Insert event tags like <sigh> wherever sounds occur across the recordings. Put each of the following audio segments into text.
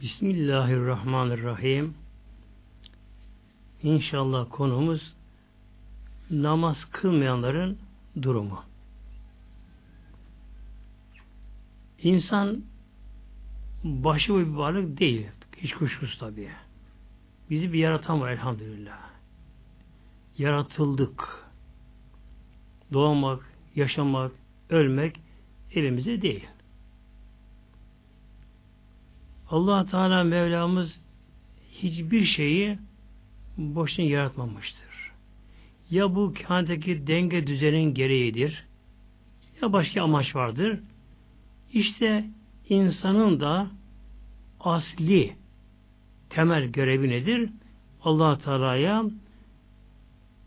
Bismillahirrahmanirrahim. İnşallah konumuz namaz kılmayanların durumu. İnsan başı bir varlık değil. Hiç kuşkusuz tabii. Bizi bir yaratan var elhamdülillah. Yaratıldık. Doğmak, yaşamak, ölmek elimizde değil. Allah Teala Mevlamız hiçbir şeyi boşuna yaratmamıştır. Ya bu kainattaki denge düzenin gereğidir ya başka amaç vardır. İşte insanın da asli temel görevi nedir? allah Teala'ya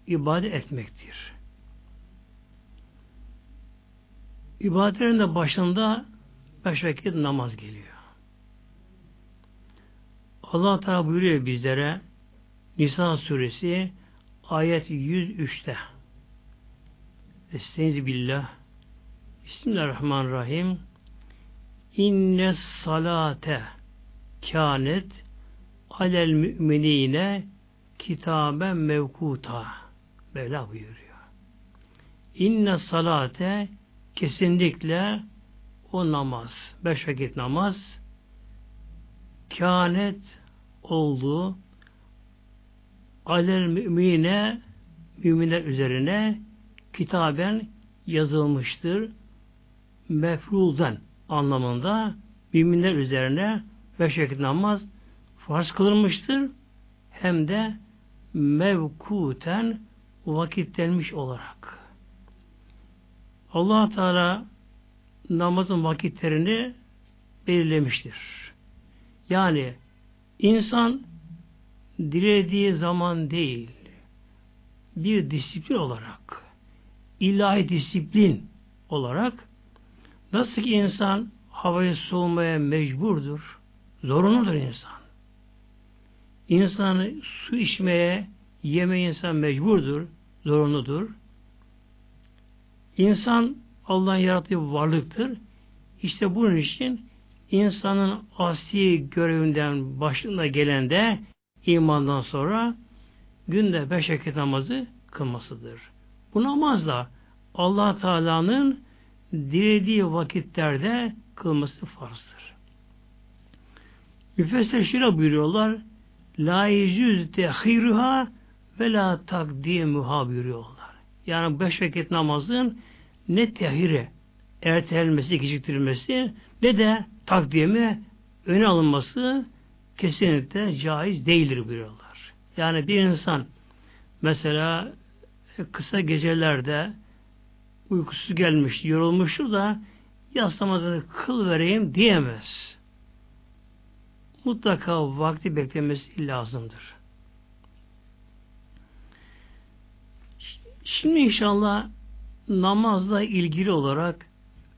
ibadet etmektir. İbadetlerin de başında beş vakit namaz geliyor. Allah Teala buyuruyor bizlere Nisa suresi ayet 103'te Estaizu billah. Bismillahirrahmanirrahim. İnne salate kânet alel müminine kitaben mevkuta Böyle buyuruyor. İnne salate kesinlikle o namaz, beş vakit namaz kânet oldu alel mümine müminler üzerine kitaben yazılmıştır. Mefruldan anlamında müminler üzerine beş vakit namaz farz kılınmıştır. Hem de mevkuten vakitlenmiş olarak. allah Teala namazın vakitlerini belirlemiştir. Yani insan dilediği zaman değil, bir disiplin olarak, ilahi disiplin olarak nasıl ki insan havayı soğumaya mecburdur, zorunludur insan. İnsanı su içmeye, yemeye insan mecburdur, zorunludur. İnsan Allah'ın yarattığı varlıktır. İşte bunun için insanın asli görevinden başında gelen de imandan sonra günde beş vakit namazı kılmasıdır. Bu namaz da allah Teala'nın dilediği vakitlerde kılması farzdır. Müfessir şöyle buyuruyorlar La yüzüz tehiruha ve la takdimuha buyuruyorlar. Yani beş vakit namazın ne tehiri, ertelenmesi, geciktirilmesi ne de takdimi öne alınması kesinlikle caiz değildir buyuruyorlar. Yani bir insan mesela kısa gecelerde uykusu gelmiş, yorulmuştur da yas kıl vereyim diyemez. Mutlaka vakti beklemesi lazımdır. Şimdi inşallah namazla ilgili olarak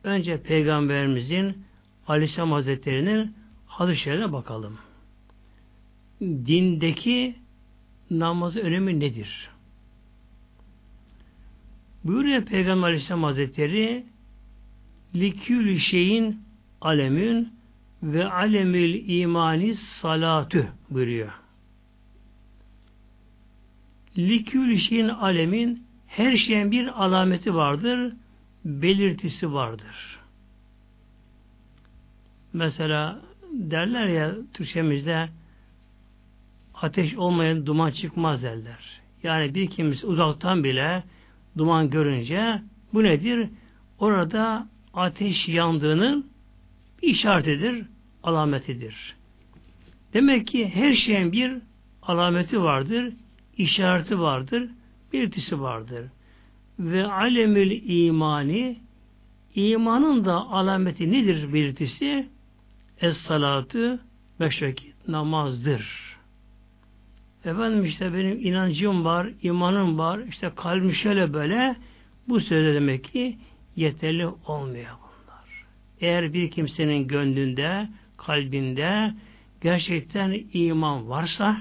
önce Peygamberimizin Aleyhisselam Hazretleri'nin hadislerine bakalım dindeki namazı önemi nedir? Buyuruyor Peygamber Aleyhisselam Hazretleri likülü şeyin alemün ve alemül imani salatü buyuruyor. Likülü şeyin alemin her şeyin bir alameti vardır, belirtisi vardır. Mesela derler ya Türkçemizde ateş olmayan duman çıkmaz derler. Yani bir kimse uzaktan bile duman görünce bu nedir? Orada ateş yandığının bir işaretidir, alametidir. Demek ki her şeyin bir alameti vardır, işareti vardır, belirtisi vardır. Ve alemül imani imanın da alameti nedir belirtisi? Es salatu beş vakit namazdır. Efendim işte benim inancım var, imanım var, işte kalbim şöyle böyle. Bu sözde demek ki yeterli olmuyor bunlar. Eğer bir kimsenin gönlünde, kalbinde gerçekten iman varsa,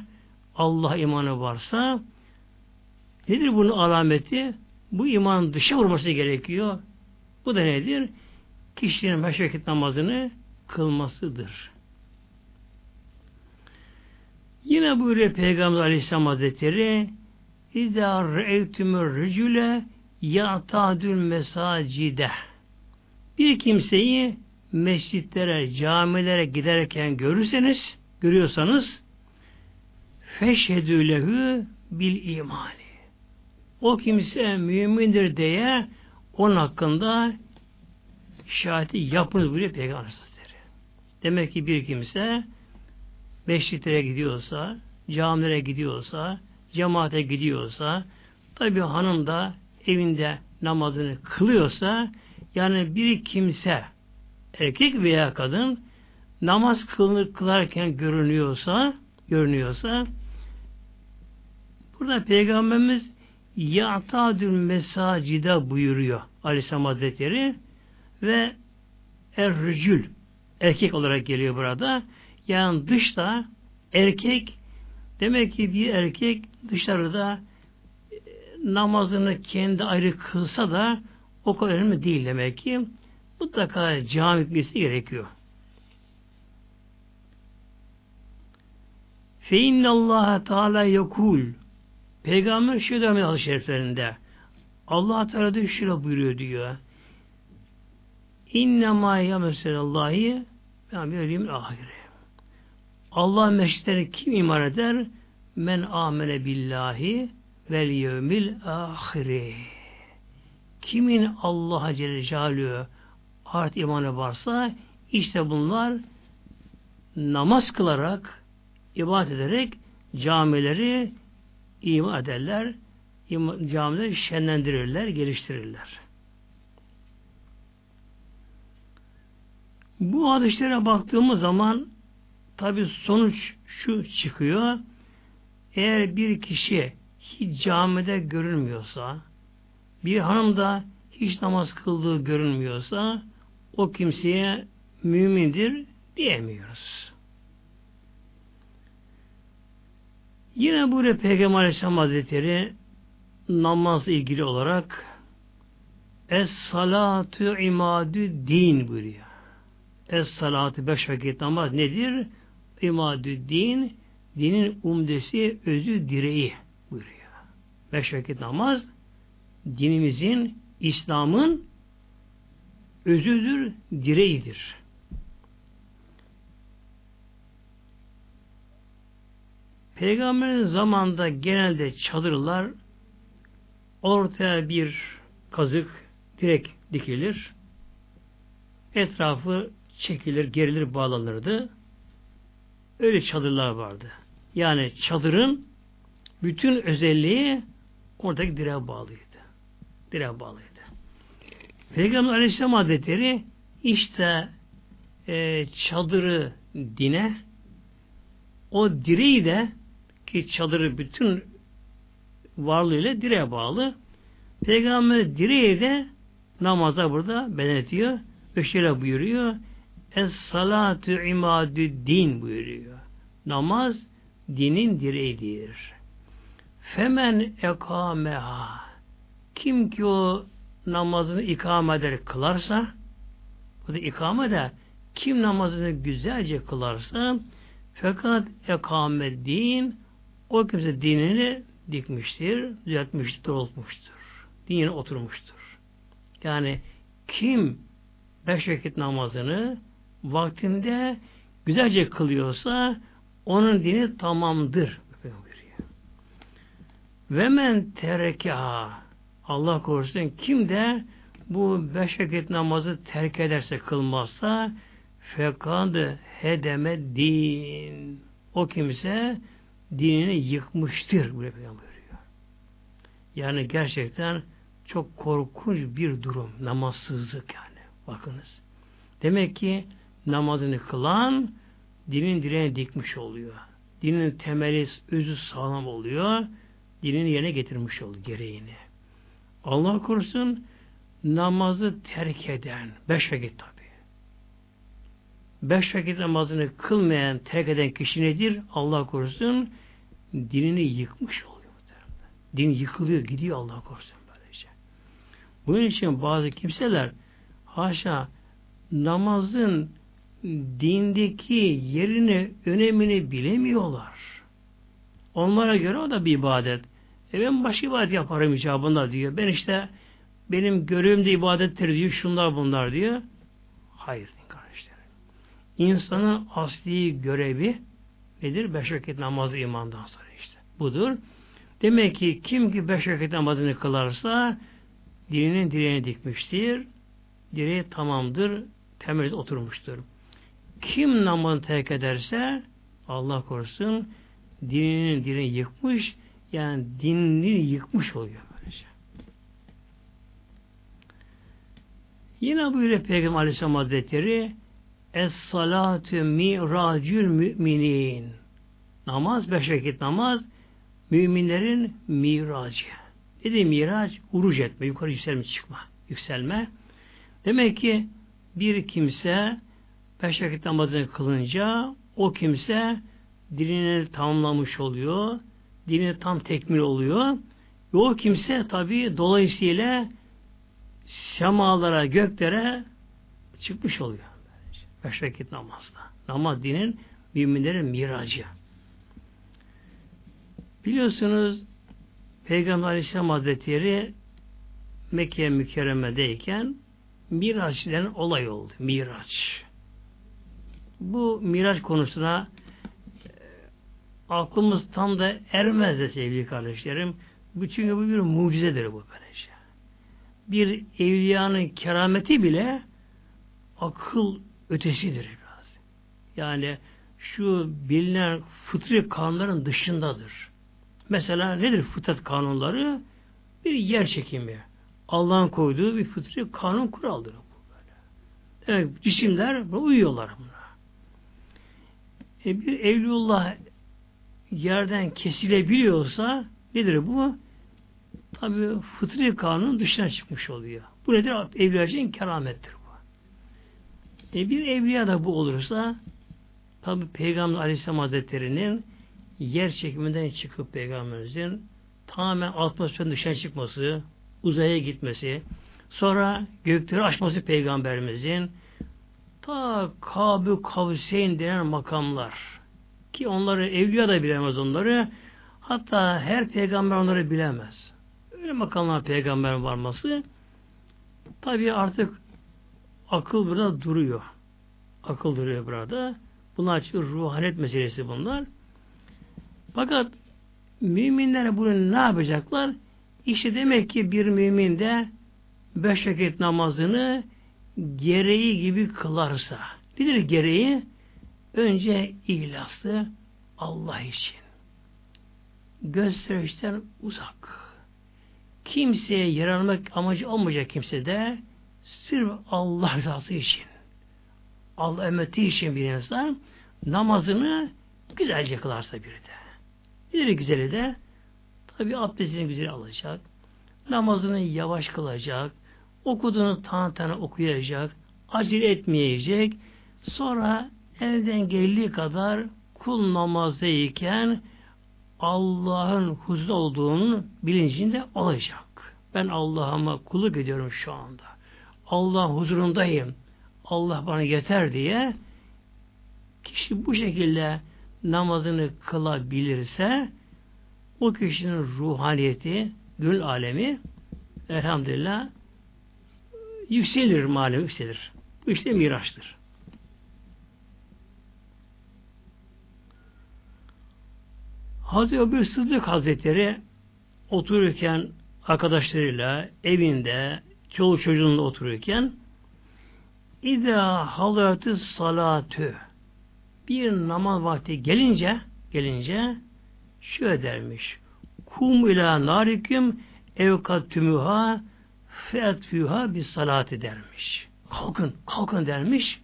Allah imanı varsa, nedir bunun alameti? Bu imanın dışa vurması gerekiyor. Bu da nedir? Kişinin beş vakit namazını kılmasıdır. Yine buyuruyor Peygamber Aleyhisselam Hazretleri İzâ re'eytümür rücüle ya'tadül mesacide bir kimseyi mescitlere, camilere giderken görürseniz, görüyorsanız feşhedü lehü bil imani. O kimse mümindir diye onun hakkında şahiti yapınız buyuruyor Peygamber. Demek ki bir kimse meşritlere gidiyorsa, camilere gidiyorsa, cemaate gidiyorsa, tabi hanım da evinde namazını kılıyorsa, yani bir kimse, erkek veya kadın, namaz kılınır, kılarken görünüyorsa, görünüyorsa, burada Peygamberimiz ya'tadül mesacide buyuruyor Aleyhisselam Hazretleri ve er-rücül erkek olarak geliyor burada. Yani dışta erkek demek ki bir erkek dışarıda e, namazını kendi ayrı kılsa da o kadar önemli değil demek ki. Mutlaka cami gitmesi gerekiyor. Fe innallaha teala yekul Peygamber şöyle devam ediyor şeriflerinde. Allah Teala da şöyle buyuruyor diyor. İnnemâ yâmeselallahi ben bir ahire. Allah mescitleri kim imar eder? Men amene billahi vel yevmil ahire. Kimin Allah'a Celle Celaluhu art imanı varsa işte bunlar namaz kılarak ibadet ederek camileri iman ederler, camileri şenlendirirler, geliştirirler. Bu hadislere baktığımız zaman tabi sonuç şu çıkıyor. Eğer bir kişi hiç camide görünmüyorsa, bir hanım da hiç namaz kıldığı görünmüyorsa, o kimseye mümindir diyemiyoruz. Yine burada Peygamber Aleyhisselam Hazretleri namazla ilgili olarak Es salatu imadü din buyuruyor. Es salatu beş vakit namaz nedir? İmadü din dinin umdesi, özü, direği buyuruyor. Beş vakit namaz dinimizin, İslam'ın özüdür, direğidir. Peygamberin zamanında genelde çadırlar ortaya bir kazık direkt dikilir. Etrafı çekilir, gerilir, bağlanırdı. Öyle çadırlar vardı. Yani çadırın bütün özelliği oradaki direğe bağlıydı. Direğe bağlıydı. Peygamber Aleyhisselam Hazretleri işte e, çadırı dine o direği de ki çadırı bütün varlığıyla direğe bağlı. Peygamber direği de namaza burada belirtiyor ve şöyle buyuruyor. Es salatu imadü din buyuruyor. Namaz dinin direğidir. Femen ekameha kim ki o namazını ikame eder kılarsa bu da ikame de kim namazını güzelce kılarsa fakat ekame din o kimse dinini dikmiştir, düzeltmiştir, doğrultmuştur. Dinine oturmuştur. Yani kim beş vakit namazını vaktinde güzelce kılıyorsa onun dini tamamdır. Ve men terekeha Allah korusun kim de bu beş vakit namazı terk ederse kılmazsa fekadı hedeme din. O kimse dinini yıkmıştır. Böyle buyuruyor. Yani gerçekten çok korkunç bir durum. Namazsızlık yani. Bakınız. Demek ki namazını kılan dinin direğine dikmiş oluyor. Dinin temeli, özü sağlam oluyor. Dinini yerine getirmiş oluyor gereğini. Allah korusun namazı terk eden, beş vakit tabi. Beş vakit namazını kılmayan, terk eden kişi nedir? Allah korusun dinini yıkmış oluyor. Din yıkılıyor, gidiyor Allah korusun böylece. Bunun için bazı kimseler haşa namazın dindeki yerini, önemini bilemiyorlar. Onlara göre o da bir ibadet. E ben başka ibadet yaparım icabında diyor. Ben işte benim görevim de ibadettir diyor. Şunlar bunlar diyor. Hayır kardeşlerim. İnsanın asli görevi nedir? Beş vakit namazı imandan sonra işte. Budur. Demek ki kim ki beş vakit namazını kılarsa dilinin direğini dikmiştir. Direği tamamdır. Temel oturmuştur. Kim namazını terk ederse Allah korusun dininin direğini yıkmış yani dinini yıkmış oluyor böylece. Yine buyuruyor Peygamber Aleyhisselam Hazretleri Es-salatu miracül müminin Namaz, beş vakit namaz müminlerin miracı. Dedi miraç? Uruç etme, yukarı yükselme, çıkma, yükselme. Demek ki bir kimse beş vakit namazını kılınca o kimse dilini tamamlamış oluyor. Dilini tam tekmil oluyor. Ve o kimse tabi dolayısıyla semalara, göklere çıkmış oluyor. Beş vakit namazda. Namaz dinin müminlerin miracı. Biliyorsunuz Peygamber Aleyhisselam Hazretleri Mekke mükerremedeyken Miraç denen olay oldu. Miraç. Bu Miraç konusuna e, aklımız tam da ermez de sevgili kardeşlerim. Çünkü bu bir mucizedir bu böylece. Bir evliyanın kerameti bile akıl ötesidir biraz. Yani şu bilinen fıtri kanunların dışındadır. Mesela nedir fıtrat kanunları? Bir yer çekimi. Allah'ın koyduğu bir fıtri kanun kuraldır bu böyle. Demek cisimler uyuyorlar buna. E bir evlullah yerden kesilebiliyorsa nedir bu? Tabi fıtri kanun dışına çıkmış oluyor. Bu nedir? Evliyacın keramettir bu. E bir evliya da bu olursa tabi Peygamber Aleyhisselam Hazretleri'nin yer çekiminden çıkıp Peygamberimizin tamamen atmosferin dışına çıkması, uzaya gitmesi, sonra gökleri açması Peygamberimizin ta Kabü Kavseyn denen makamlar ki onları evliya da bilemez onları hatta her peygamber onları bilemez. Öyle makamlar peygamber varması tabi artık akıl burada duruyor. Akıl duruyor burada. Bunlar için ruhanet meselesi bunlar. Fakat müminler bunu ne yapacaklar? İşte demek ki bir mümin de beş vakit namazını gereği gibi kılarsa. Nedir gereği? Önce ihlaslı Allah için. Gösterişten uzak. Kimseye yaranmak amacı olmayacak kimse de sırf Allah rızası için Allah emmeti için bir insan namazını güzelce kılarsa bir de. Bir güzeli de tabi abdestini güzel alacak. Namazını yavaş kılacak. Okuduğunu tane tane okuyacak. Acele etmeyecek. Sonra elden geldiği kadar kul namazdayken Allah'ın huzur olduğunun bilincinde olacak. Ben Allah'ıma kulluk ediyorum şu anda. Allah huzurundayım. Allah bana yeter diye kişi bu şekilde namazını kılabilirse o kişinin ruhaniyeti, gül alemi elhamdülillah yükselir manevi yükselir. Bu işte miraçtır. Hazreti Öbür Sıddık Hazretleri otururken arkadaşlarıyla evinde çoğu çocuğunla otururken İza halatı salatü bir namaz vakti gelince gelince şöyle dermiş. Kum ila nariküm evkatümüha feetfüha bir salati dermiş. Kalkın, kalkın dermiş.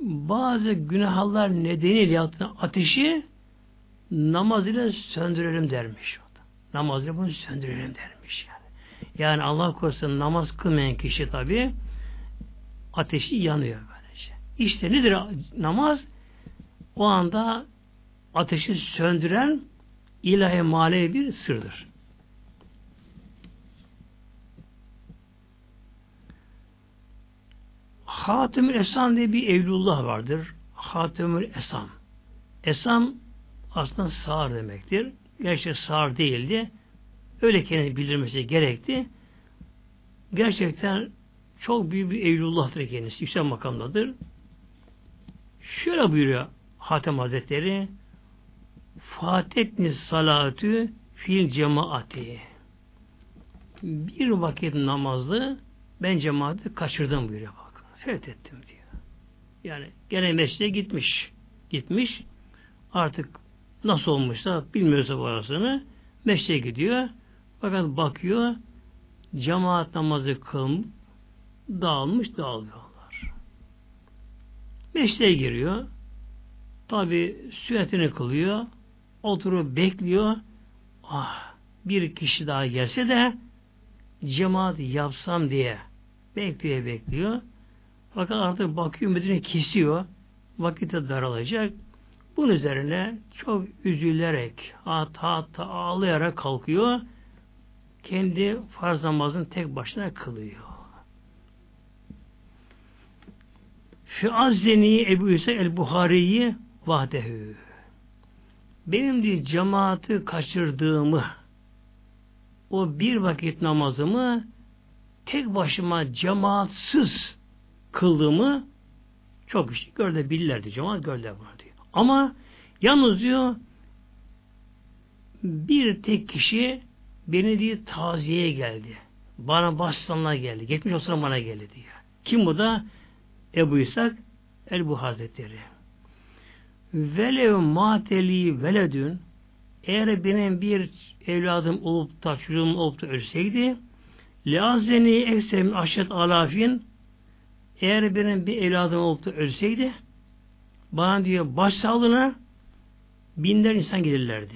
Bazı günahlar nedeniyle yattığın ateşi namaz ile söndürelim dermiş. Namaz ile bunu söndürelim dermiş yani. Yani Allah korusun namaz kılmayan kişi tabi ateşi yanıyor böylece. İşte nedir namaz? O anda ateşi söndüren ilahi manevi bir sırdır. Hatimül Esam diye bir evlullah vardır. Hatimül Esam. Esam aslında sağır demektir. Gerçi sağır değildi. Öyle kendini bildirmesi gerekti. Gerçekten çok büyük bir evlullah'tır kendisi. Yüksek makamdadır. Şöyle buyuruyor Hatem Hazretleri Fatetni salatü fil cemaati bir vakit namazı ben cemaati kaçırdım buyuruyor. Fethettim diyor. Yani gene mescide gitmiş. Gitmiş. Artık nasıl olmuşsa bilmiyorsa orasını mescide gidiyor. Fakat bakıyor cemaat namazı kılm dağılmış dağılıyorlar. Mescide giriyor. Tabi sünnetini kılıyor. Oturup bekliyor. Ah bir kişi daha gelse de cemaat yapsam diye bekliyor bekliyor. Fakat artık bakıyor Medine kesiyor. Vakitte daralacak. Bunun üzerine çok üzülerek hatta hatta ağlayarak kalkıyor. Kendi farz namazını tek başına kılıyor. Şu azzeni Ebu İsa el-Buhari'yi vahdehu. Benim diye cemaati kaçırdığımı o bir vakit namazımı tek başıma cemaatsız kıldığımı çok işte gördü bilirlerdi cemaat gördüler bunu diyor. Ama yalnız diyor bir tek kişi beni diye taziyeye geldi. Bana başsanlar geldi. Geçmiş olsun bana geldi diyor. Kim bu da? Ebu İshak El-Bu Hazretleri. Velev mateli veledün eğer benim bir evladım olup da çocuğum olup da ölseydi leazeni eksemin aşet alafin eğer benim bir evladım olup da ölseydi bana diyor başsağlığına binler insan gelirlerdi.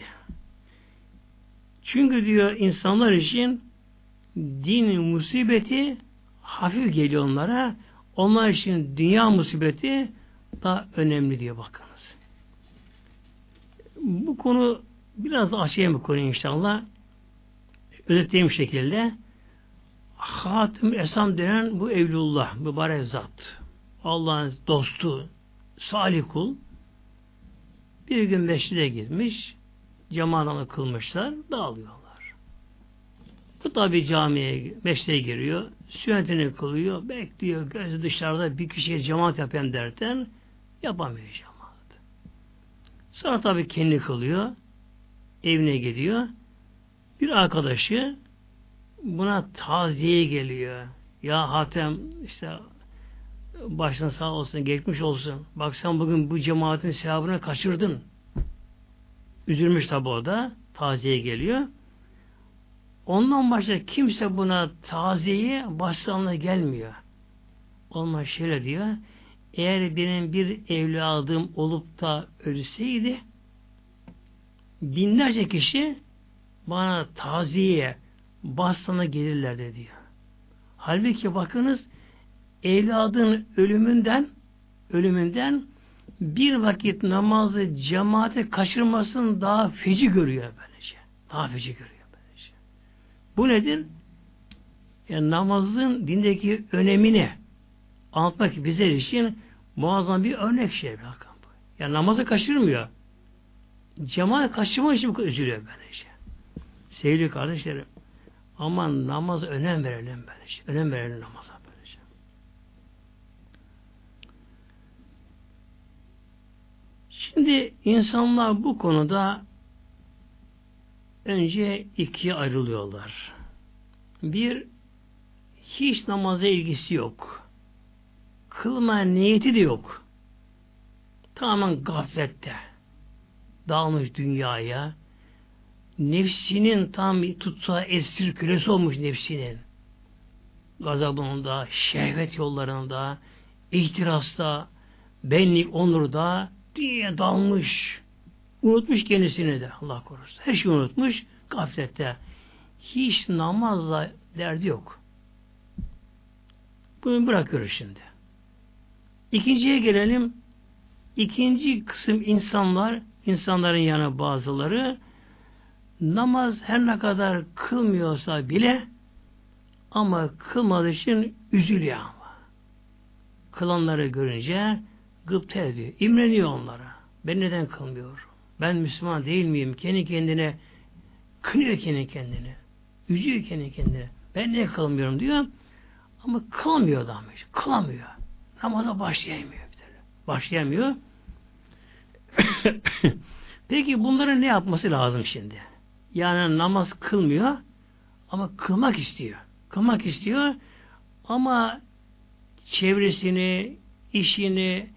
Çünkü diyor insanlar için din musibeti hafif geliyor onlara. Onlar için dünya musibeti daha önemli diyor bakınız. Bu konu biraz da açayım bu konuyu inşallah. Özetleyeyim şekilde. Hatım Esam denen bu Evlullah, mübarek zat. Allah'ın dostu, salih kul. Bir gün meşride gitmiş, cemaatını kılmışlar, dağılıyorlar. Bu tabi camiye, meşreye giriyor, sünnetini kılıyor, bekliyor, gözü dışarıda bir kişiye cemaat yapayım derken yapamıyor cemaat. Sonra tabi kendi kılıyor, evine gidiyor. Bir arkadaşı buna taziye geliyor. Ya Hatem işte başın sağ olsun, geçmiş olsun. Bak sen bugün bu cemaatin sevabını kaçırdın. Üzülmüş tabi o da. Taziye geliyor. Ondan başka kimse buna taziye başsağlığına gelmiyor. Olmaz şöyle diyor. Eğer benim bir evladım olup da ölseydi binlerce kişi bana taziye bastana gelirlerdi diyor. Halbuki bakınız evladın ölümünden ölümünden bir vakit namazı cemaate kaçırmasını daha feci görüyor böylece. Daha feci görüyor böylece. Bu nedir? Yani namazın dindeki önemini anlatmak bize için muazzam bir örnek şey. Yani namazı kaçırmıyor. Cemaat kaçırma için üzülüyor böylece. Sevgili kardeşlerim aman namaz önem verelim böylece. Önem verelim namaza böylece. Şimdi insanlar bu konuda önce ikiye ayrılıyorlar. Bir, hiç namaza ilgisi yok. Kılma niyeti de yok. Tamamen gaflette dağılmış dünyaya, nefsinin tam tutsağı esir kölesi olmuş nefsinin. Gazabında, şehvet yollarında, ihtirasta, benlik, onurda diye dalmış. Unutmuş kendisini de Allah korusun. Her şeyi unutmuş gaflette. Hiç namazla derdi yok. Bunu bırakıyoruz şimdi. İkinciye gelelim. İkinci kısım insanlar insanların yanı bazıları namaz her ne kadar kılmıyorsa bile ama kılmadığı için üzülüyor ama. Kılanları görünce gıpta ediyor. İmreniyor onlara. Ben neden kılmıyorum? Ben Müslüman değil miyim? Kendi kendine kınıyor kendi kendine. Üzüyor kendi kendine. Ben ne kılmıyorum diyor. Ama kılmıyor hiç. Kılamıyor. Namaza başlayamıyor. Bir türlü. Başlayamıyor. <coughs> Peki bunların ne yapması lazım şimdi? Yani namaz kılmıyor ama kılmak istiyor. Kılmak istiyor ama çevresini, işini,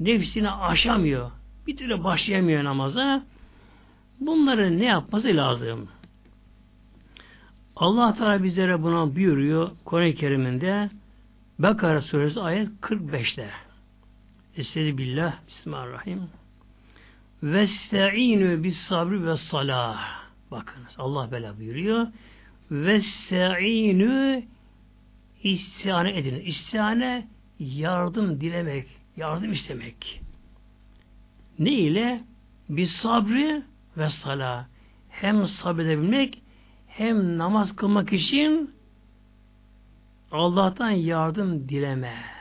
nefsini aşamıyor. Bir türlü başlayamıyor namaza. Bunları ne yapması lazım? Allah Teala bizlere buna buyuruyor Kur'an-ı Kerim'inde Bekara suresi ayet 45'te. Estaizu billah Bismillahirrahmanirrahim. Vesta'inu bis sabri ve salah. Bakınız Allah böyle buyuruyor. Vesta'inu istihane edin. İstihane yardım dilemek, yardım istemek. Ne ile? Bir sabri ve sala. Hem sabredebilmek hem namaz kılmak için Allah'tan yardım dileme.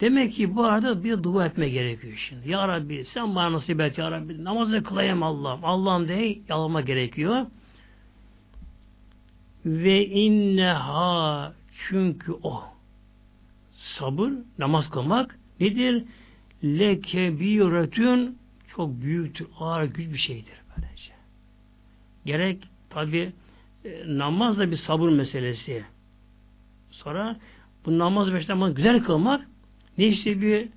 Demek ki bu arada bir dua etme gerekiyor şimdi. Ya Rabbi sen bana nasip et Ya Rabbi. Namazı kılayım Allah'ım. Allah'ım diye yalama gerekiyor. Ve inneha çünkü o sabır, namaz kılmak nedir? Lekebiretün çok büyüktür, ağır güç bir şeydir böylece. Gerek tabi e, namaz da bir sabır meselesi. Sonra bu namaz beş namaz güzel kılmak ne işte bir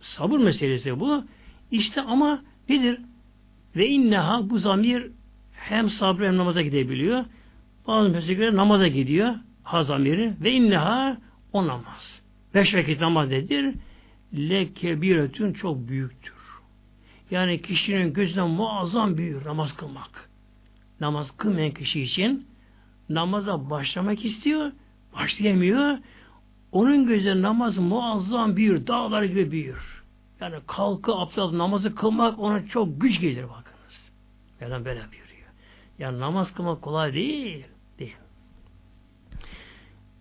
sabır meselesi bu. İşte ama nedir? Ve inneha bu zamir hem sabrı hem namaza gidebiliyor. Bazı meselelere namaza gidiyor. Ha zamiri. Ve inneha o namaz. Beş vakit namaz nedir? Le kebiretün çok büyüktür. Yani kişinin gözünden muazzam büyür namaz kılmak. Namaz kılmayan kişi için namaza başlamak istiyor, başlayamıyor. Onun gözü namaz muazzam büyür, dağlar gibi büyür. Yani kalkı abdest namazı kılmak ona çok güç gelir bakınız. Mevlam böyle buyuruyor. Yani namaz kılmak kolay değil. Değil.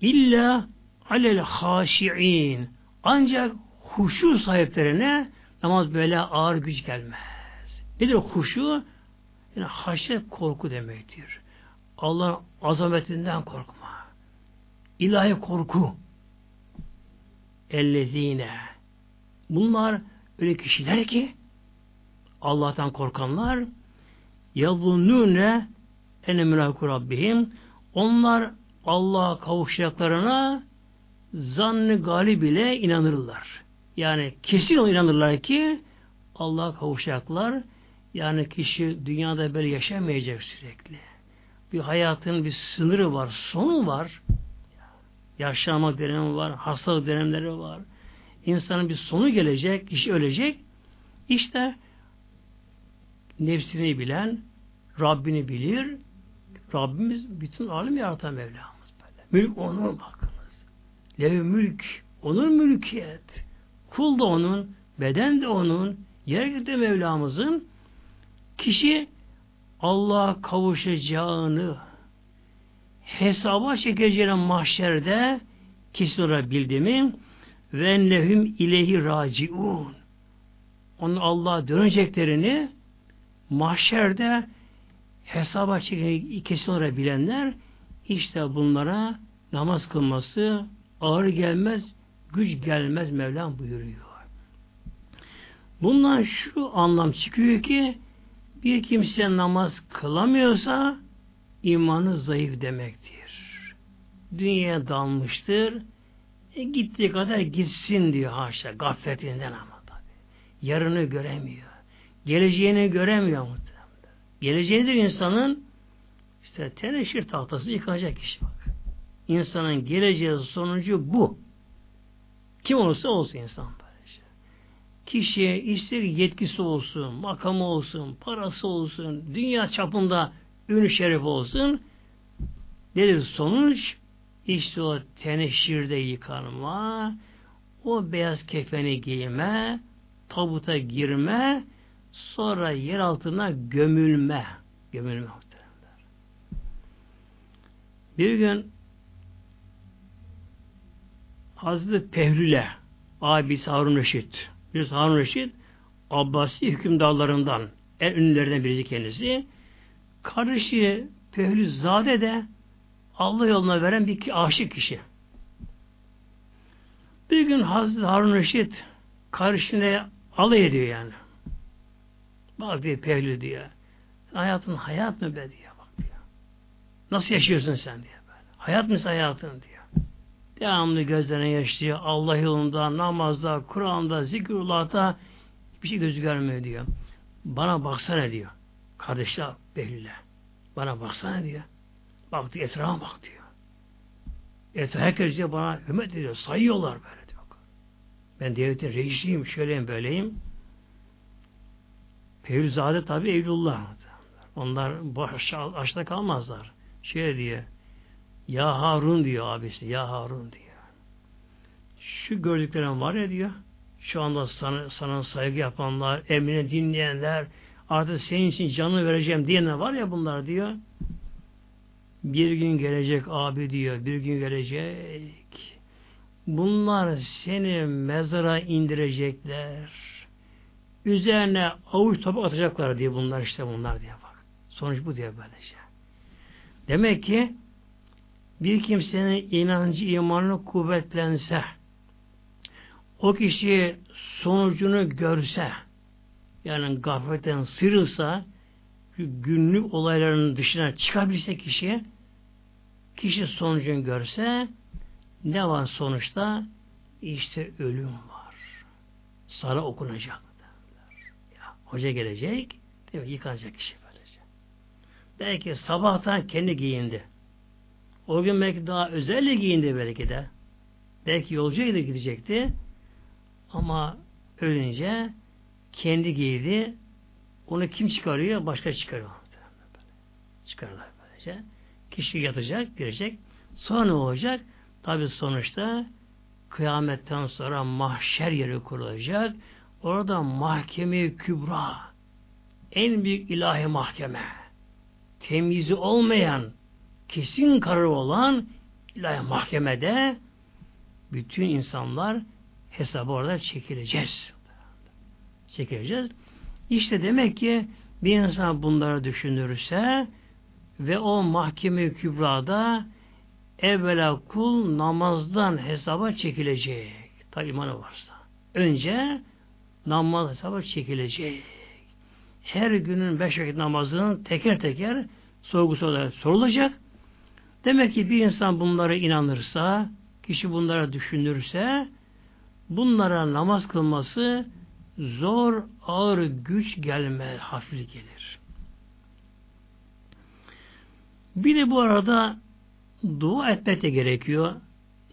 İlla alel haşi'in. Ancak huşu sahiplerine namaz böyle ağır güç gelmez. Nedir huşu? Yani haşet korku demektir. Allah'ın azametinden korkma. İlahi korku. Ellezine. Bunlar öyle kişiler ki Allah'tan korkanlar yazunnune ene mülâkû rabbihim onlar Allah'a kavuşacaklarına zannı galib ile inanırlar. Yani kesin inanırlar ki Allah'a kavuşacaklar. Yani kişi dünyada böyle yaşamayacak sürekli. Bir hayatın bir sınırı var, sonu var. Yaşlanma dönemi var, hastalık dönemleri var. İnsanın bir sonu gelecek, kişi ölecek. İşte nefsini bilen, Rabbini bilir. Rabbimiz bütün alem yaratan Mevlamız böyle. Mülk onun bakınız. Lev mülk, onun mülkiyet. Kul da onun, beden de onun, yer de Mevlamızın kişi Allah'a kavuşacağını hesaba çekeceğine mahşerde kesin olarak bildi mi ve nehum ilehi raciun onun Allah'a döneceklerini mahşerde hesaba çekeceğini kesin olarak bilenler işte bunlara namaz kılması ağır gelmez, güç gelmez Mevlam buyuruyor. Bundan şu anlam çıkıyor ki bir kimse namaz kılamıyorsa imanı zayıf demektir. Dünyaya dalmıştır. E, gittiği kadar gitsin diyor haşa. Gafletinden ama tabi. Yarını göremiyor. Geleceğini göremiyor muhtemelen. Geleceğini de insanın işte teneşir tahtası yıkacak kişi bak. İnsanın geleceği sonucu bu. Kim olursa olsun insan böylece. Kişiye ister yetkisi olsun, makamı olsun, parası olsun, dünya çapında ünlü şerif olsun. Nedir sonuç? İşte o teneşirde yıkanma, o beyaz kefeni giyme, tabuta girme, sonra yer altına gömülme. Gömülme muhteremler. Bir gün Hazreti Pehlül'e abisi Harun Reşit bir Harun Reşit Abbasi hükümdarlarından en ünlülerinden birisi kendisi. Karışı Pehlüzade de Allah yoluna veren bir aşık kişi. Bir gün Hazreti Harun Reşit karışına alay ediyor yani. Bak diye Pehlü diyor. Hayatın hayat mı be diyor. Bak diyor. Nasıl yaşıyorsun sen diye böyle. Hayat mı hayatın diyor. Devamlı gözlerine yaşlıyor. Allah yolunda, namazda, Kur'an'da, zikrullah'ta bir şey gözü görmüyor diyor. Bana baksana diyor. Kardeşler Behlül'e. Bana baksana diyor. Bak diyor, etrafa bak diyor. Et herkes diyor bana hürmet ediyor. Sayıyorlar böyle diyor. Ben devletin reisiyim, şöyleyim, böyleyim. Peyülzade tabi Evlullah. Onlar baş, açta kalmazlar. Şey diye ya Harun diyor abisi. Ya Harun diyor. Şu gördüklerim var ya diyor. Şu anda sana, sana saygı yapanlar, emrine dinleyenler, artık senin için canını vereceğim diyenler var ya bunlar diyor. Bir gün gelecek abi diyor. Bir gün gelecek. Bunlar seni mezara indirecekler. Üzerine avuç topu atacaklar diye bunlar işte bunlar diye bak. Sonuç bu diye böyle şey. Demek ki bir kimsenin inancı, imanı kuvvetlense, o kişi sonucunu görse, yani gafletten sıyrılsa, günlük olayların dışına çıkabilse kişi, kişi sonucunu görse, ne var sonuçta? İşte ölüm var. Sana okunacak. Ya, hoca gelecek, değil mi? yıkanacak kişi böylece. Belki sabahtan kendi giyindi. O gün belki daha özel giyindi belki de. Belki yolcuya gidecekti. Ama ölünce kendi giydi. Onu kim çıkarıyor? Başka çıkarıyor. Çıkarırlar böylece. Kişi yatacak, girecek. Sonra ne olacak? Tabi sonuçta kıyametten sonra mahşer yeri kurulacak. Orada mahkeme kübra en büyük ilahi mahkeme temyizi olmayan kesin kararı olan ilahi mahkemede bütün insanlar hesabı orada çekileceğiz. Çekileceğiz. İşte demek ki bir insan bunları düşünürse ve o mahkeme kübrada evvela kul namazdan hesaba çekilecek. Tabi imanı varsa. Önce namaz hesaba çekilecek. Her günün beş vakit namazının teker teker sorgusu olarak sorulacak. Demek ki bir insan bunlara inanırsa, kişi bunlara düşünürse, bunlara namaz kılması zor, ağır güç gelme, hafif gelir. Bir de bu arada dua etmek de gerekiyor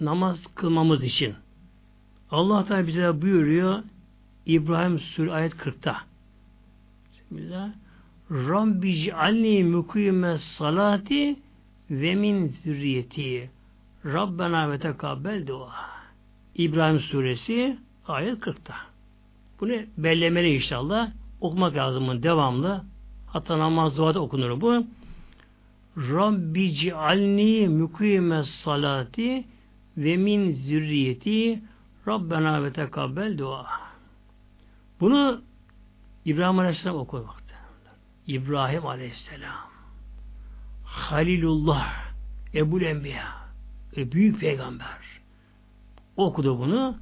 namaz kılmamız için. Allah Teala bize buyuruyor İbrahim Sur ayet 40'ta. Bismillah. Rabbi cealni mukime salati ve min zürriyeti Rabbena ve tekabbel dua. İbrahim suresi ayet 40'ta. Bunu bellemeli inşallah. Okumak lazım devamlı. Hatta namaz duada okunur bu. Rabbi cealni mukime salati ve min zürriyeti Rabbena ve tekabbel dua. Bunu İbrahim Aleyhisselam okuyor. İbrahim Aleyhisselam Halilullah Ebul Enbiya e, büyük peygamber okudu bunu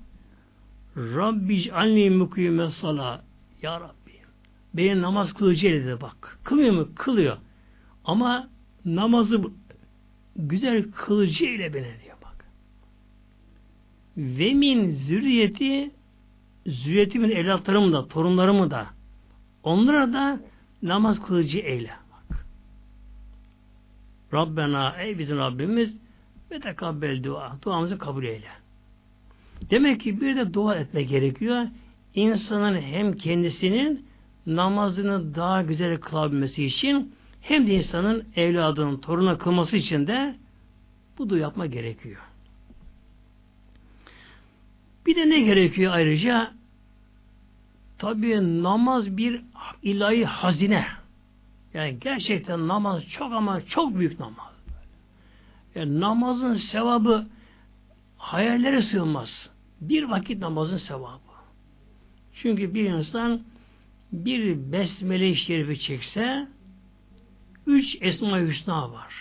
Rabbi anni mukime sala Ya Rabbi beni namaz kılıcı dedi bak kılmıyor mu? Kılıyor ama namazı güzel kılıcı ile beni diyor bak ve min zürriyeti zürriyetimin evlatlarımı da torunlarımı da onlara da namaz kılıcı eyle. Rabbena ey bizim Rabbimiz ve tekabbel dua. Duamızı kabul eyle. Demek ki bir de dua etme gerekiyor. İnsanın hem kendisinin namazını daha güzel kılabilmesi için hem de insanın evladının toruna kılması için de bu dua yapma gerekiyor. Bir de ne gerekiyor ayrıca? Tabi namaz bir ilahi hazine. Yani gerçekten namaz çok ama çok büyük namaz. Yani namazın sevabı hayallere sığmaz. Bir vakit namazın sevabı. Çünkü bir insan bir besmele-i şerifi çekse üç Esma-i Hüsna var.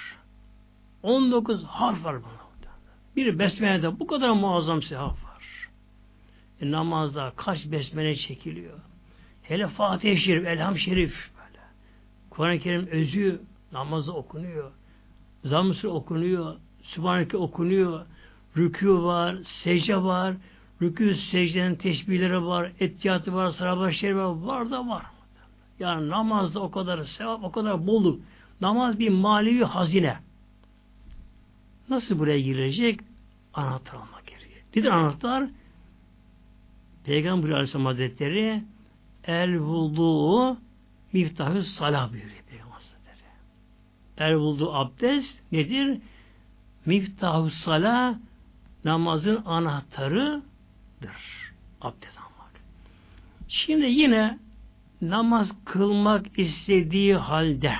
19 harf var buna. Bir besmelede bu kadar muazzam sevap var. E, namazda kaç besmele çekiliyor. Hele Fatih-i Şerif, Elham Şerif böyle. Kur'an-ı Kerim özü namazda okunuyor. Zamm okunuyor. Sübhaneke okunuyor. Rükû var, secde var. Rükû secdenin teşbihleri var, etiyatı var, sarabah var. Var da var. Yani namazda o kadar sevap, o kadar bolluk. Namaz bir manevi hazine. Nasıl buraya girecek? Anahtar almak gerekiyor. Nedir anahtar? Peygamber Aleyhisselam Hazretleri el vudu miftahü salah buyuruyor Peygamber Hazretleri. El vudu abdest nedir? Miftahü salah namazın anahtarıdır. Abdest almak. Şimdi yine namaz kılmak istediği halde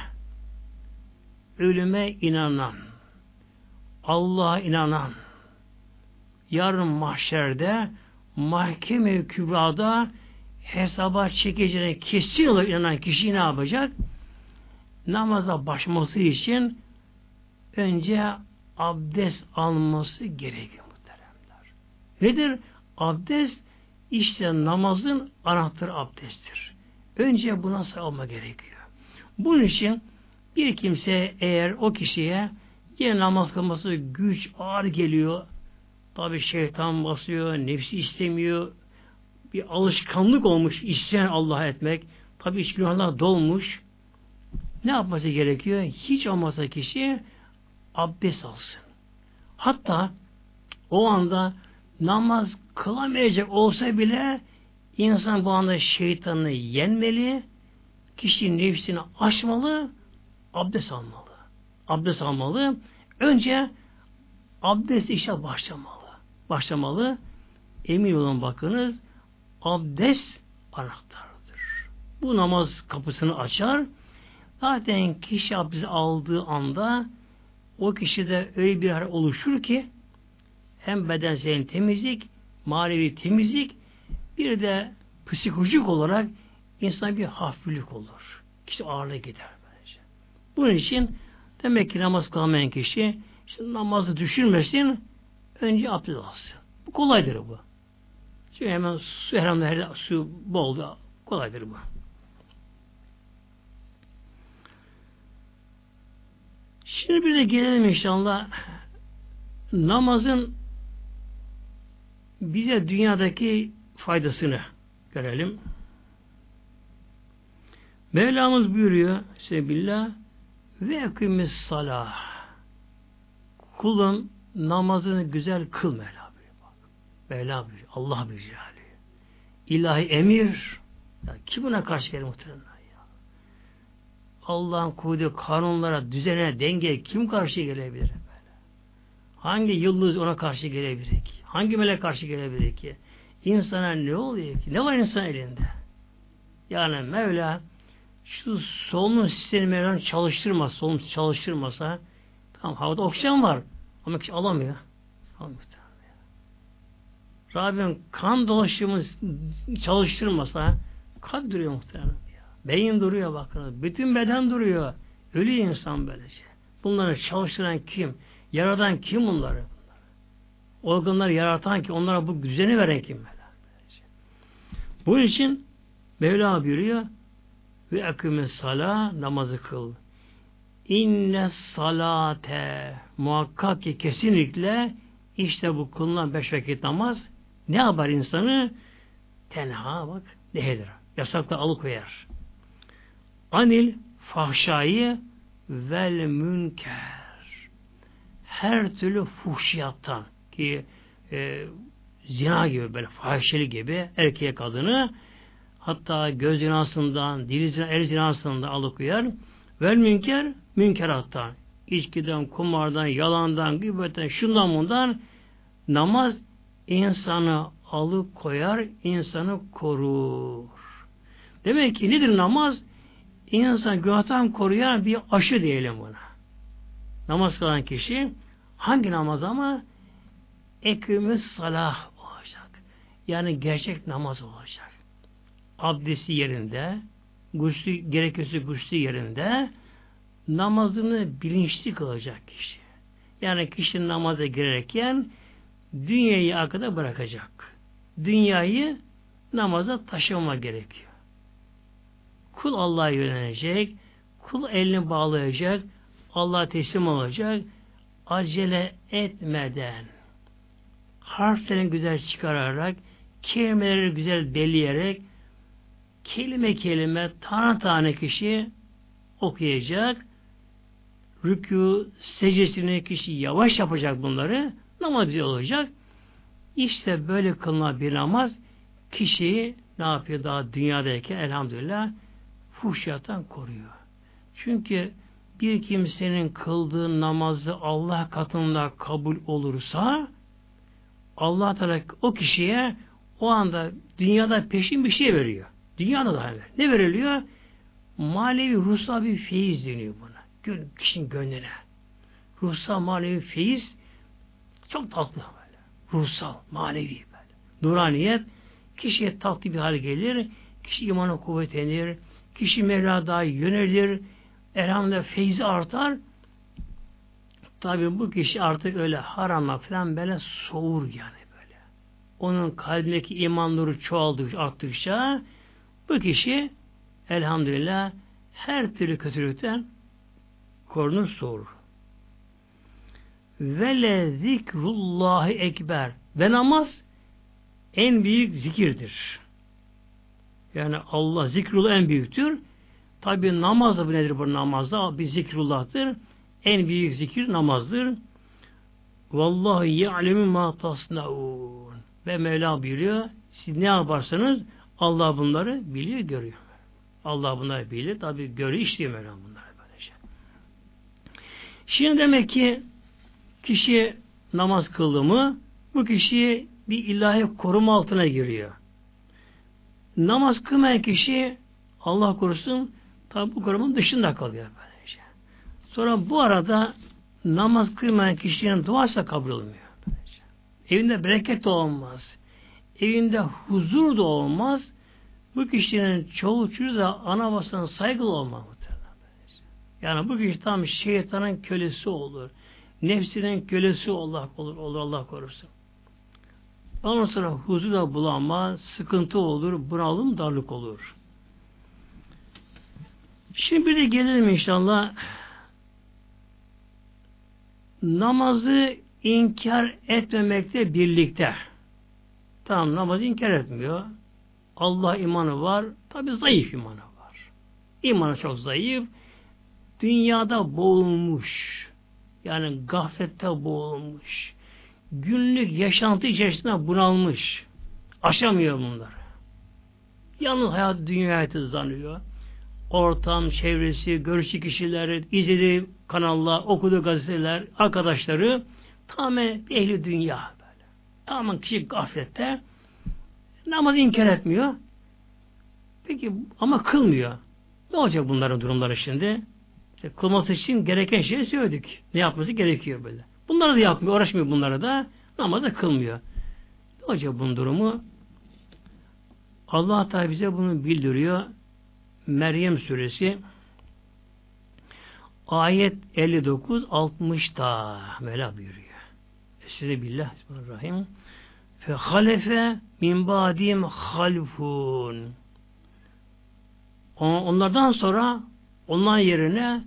ölüme inanan Allah'a inanan yarın mahşerde mahkeme kübrada hesaba çekeceğine kesin olarak inanan kişi ne yapacak? Namaza başlaması için önce abdest alması gerekiyor. Nedir? Abdest işte namazın anahtarı abdesttir. Önce buna alma gerekiyor. Bunun için bir kimse eğer o kişiye yine namaz kılması güç, ağır geliyor. Tabi şeytan basıyor, nefsi istemiyor. Bir alışkanlık olmuş isteyen Allah'a etmek. Tabi iç günahlar dolmuş. Ne yapması gerekiyor? Hiç olmazsa kişi abdest alsın. Hatta o anda namaz kılamayacak olsa bile insan bu anda şeytanı yenmeli, kişi nefsini aşmalı, abdest almalı. Abdest almalı. Önce abdest işe başlamalı. Başlamalı. Emin olun bakınız abdest anahtarıdır. Bu namaz kapısını açar. Zaten kişi abdest aldığı anda o kişide öyle bir hal oluşur ki hem bedensel temizlik, manevi temizlik bir de psikolojik olarak insan bir hafiflik olur. Kişi ağırlığı gider. Bence. Bunun için demek ki namaz kılamayan kişi işte namazı düşürmesin önce abdest alsın. Bu kolaydır bu. Çünkü hemen su herhalde su bol kolaydır bu. Şimdi bir de gelelim inşallah namazın bize dünyadaki faydasını görelim. Mevlamız buyuruyor Sebillah ve ekimiz salah kulun namazını güzel kıl Mevla buyuruyor. Mevla buyuruyor. Allah buyuruyor. İlahi emir. Ya, kim buna karşı gelir muhtemelen? Allah'ın koyduğu kanunlara, düzene, denge kim karşı gelebilir? Böyle? Hangi yıldız ona karşı gelebilir ki? Hangi melek karşı gelebilir ki? İnsana ne oluyor ki? Ne var insan elinde? Yani Mevla şu solunum sistemi Mevla'nın çalıştırmaz, solunum çalıştırmasa tamam havada oksijen var ama kişi alamıyor. Alamıyor. Rabbim kan dolaşımı çalıştırmasa kalp duruyor muhtemelen. Beyin duruyor bakın. Bütün beden duruyor. Ölü insan böylece. Bunları çalıştıran kim? Yaradan kim bunları? Organları yaratan ki onlara bu düzeni veren kim? Bunun için Mevla buyuruyor ve ekümme sala namazı kıl. İnne salate muhakkak ki kesinlikle işte bu kılınan beş vakit namaz ne yapar insanı? Tenha bak nehedir. Yasakla alıkoyar anil fahşayı vel münker her türlü fuhşiyattan ki e, zina gibi böyle fahişeli gibi erkeğe kadını hatta göz zinasından, dil zina, el zinasından alıkoyar. Vel münker, münkerattan. içkiden, kumardan, yalandan, gıbetten, şundan bundan namaz insanı alıkoyar, insanı korur. Demek ki nedir namaz? insan günahtan koruyan bir aşı diyelim buna. Namaz kılan kişi hangi namaz ama ekümüz salah olacak. Yani gerçek namaz olacak. abdesti yerinde, guslü, gerekirse guslü yerinde namazını bilinçli kılacak kişi. Yani kişi namaza girerken dünyayı arkada bırakacak. Dünyayı namaza taşıma gerekiyor. Kul Allah'a yönelecek, kul elini bağlayacak, Allah'a teslim olacak, acele etmeden, harflerini güzel çıkararak, kelimeleri güzel belirleyerek, kelime kelime, tane tane kişi okuyacak, rükû, secdesini kişi yavaş yapacak bunları, namaz güzel olacak. İşte böyle kılınan bir namaz, kişiyi ne yapıyor daha dünyadayken elhamdülillah fuhşiyattan koruyor. Çünkü bir kimsenin kıldığı namazı Allah katında kabul olursa Allah Teala o kişiye o anda dünyada peşin bir şey veriyor. Dünyada da öyle. Ne veriliyor? Manevi ruhsal bir feyiz deniyor buna. Kişinin gönlüne. Ruhsal manevi feyiz çok tatlı böyle. Ruhsal, manevi böyle. Nuraniyet kişiye tatlı bir hal gelir. Kişi imana kuvvetlenir. Kişi Mevla yönelir. Elhamdülillah feyzi artar. Tabi bu kişi artık öyle haramla falan böyle soğur yani böyle. Onun kalbindeki iman nuru çoğaldıkça, arttıkça bu kişi elhamdülillah her türlü kötülükten korunur soğur. Vele zikrullahi ekber. Ve namaz en büyük zikirdir. Yani Allah zikrullah en büyüktür. Tabi namaz da bu nedir bu namazda? Bir zikrullah'tır. En büyük zikir namazdır. Vallahi ya'lemu ma tasnaun. Ve Mevla biliyor. Siz ne yaparsanız Allah bunları biliyor, görüyor. Allah bunları biliyor. Tabi görüyor, işliyor Mevla bunları böylece. Şimdi demek ki kişi namaz kıldı mı bu kişi bir ilahi koruma altına giriyor. Namaz kılmayan kişi Allah korusun tabi bu korumanın dışında kalıyor. Sonra bu arada namaz kılmayan kişinin duası kabul olmuyor. Evinde bereket de olmaz. Evinde huzur da olmaz. Bu kişinin çoğu çocuğu da ana babasına saygılı olmaz. Yani bu kişi tam şeytanın kölesi olur. Nefsinin kölesi Allah olur, olur Allah korusun. Ondan sonra huzur da bulamaz, sıkıntı olur, bunalım, darlık olur. Şimdi bir de gelelim inşallah namazı inkar etmemekte birlikte. Tamam namazı inkar etmiyor. Allah imanı var. Tabi zayıf imanı var. İmanı çok zayıf. Dünyada boğulmuş. Yani gaflette boğulmuş. Günlük yaşantı içerisinde bunalmış. Aşamıyor bunları. Yalnız hayat dünya hayatı zanıyor. Ortam, çevresi, görüşü kişileri, izlediği kanallar, okuduğu gazeteler, arkadaşları tamamen ehli dünya böyle. Tamamen kişi gaflette namazı inkar etmiyor. Peki ama kılmıyor. Ne olacak bunların durumları şimdi? İşte kılması için gereken şeyi söyledik. Ne yapması gerekiyor böyle. Bunları da yapmıyor, uğraşmıyor bunları da. Namazı kılmıyor. Ne olacak bunun durumu? Allah Teala bize bunu bildiriyor. Meryem suresi ayet 59 60'da Mevla buyuruyor. Size billah Bismillahirrahmanirrahim. Fe halefe min badim halfun. Onlardan sonra onların yerine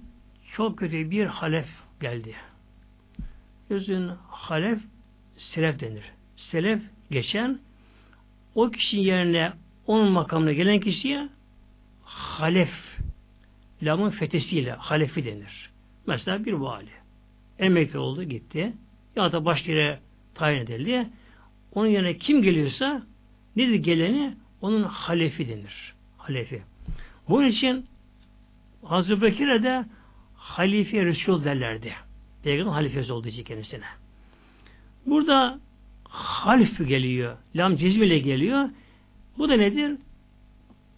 çok kötü bir halef geldi. Gözün halef selef denir. Selef geçen o kişinin yerine onun makamına gelen kişiye halef lamın fetesiyle halefi denir. Mesela bir vali. Emekli oldu gitti. Ya da başka yere tayin edildi. Onun yerine kim geliyorsa nedir geleni onun halefi denir. Halefi. Bunun için Hazreti Bekir'e de halife Resul derlerdi. Peygamber halifesi olduğu için kendisine. Burada halif geliyor. Lam cezmiyle geliyor. Bu da nedir?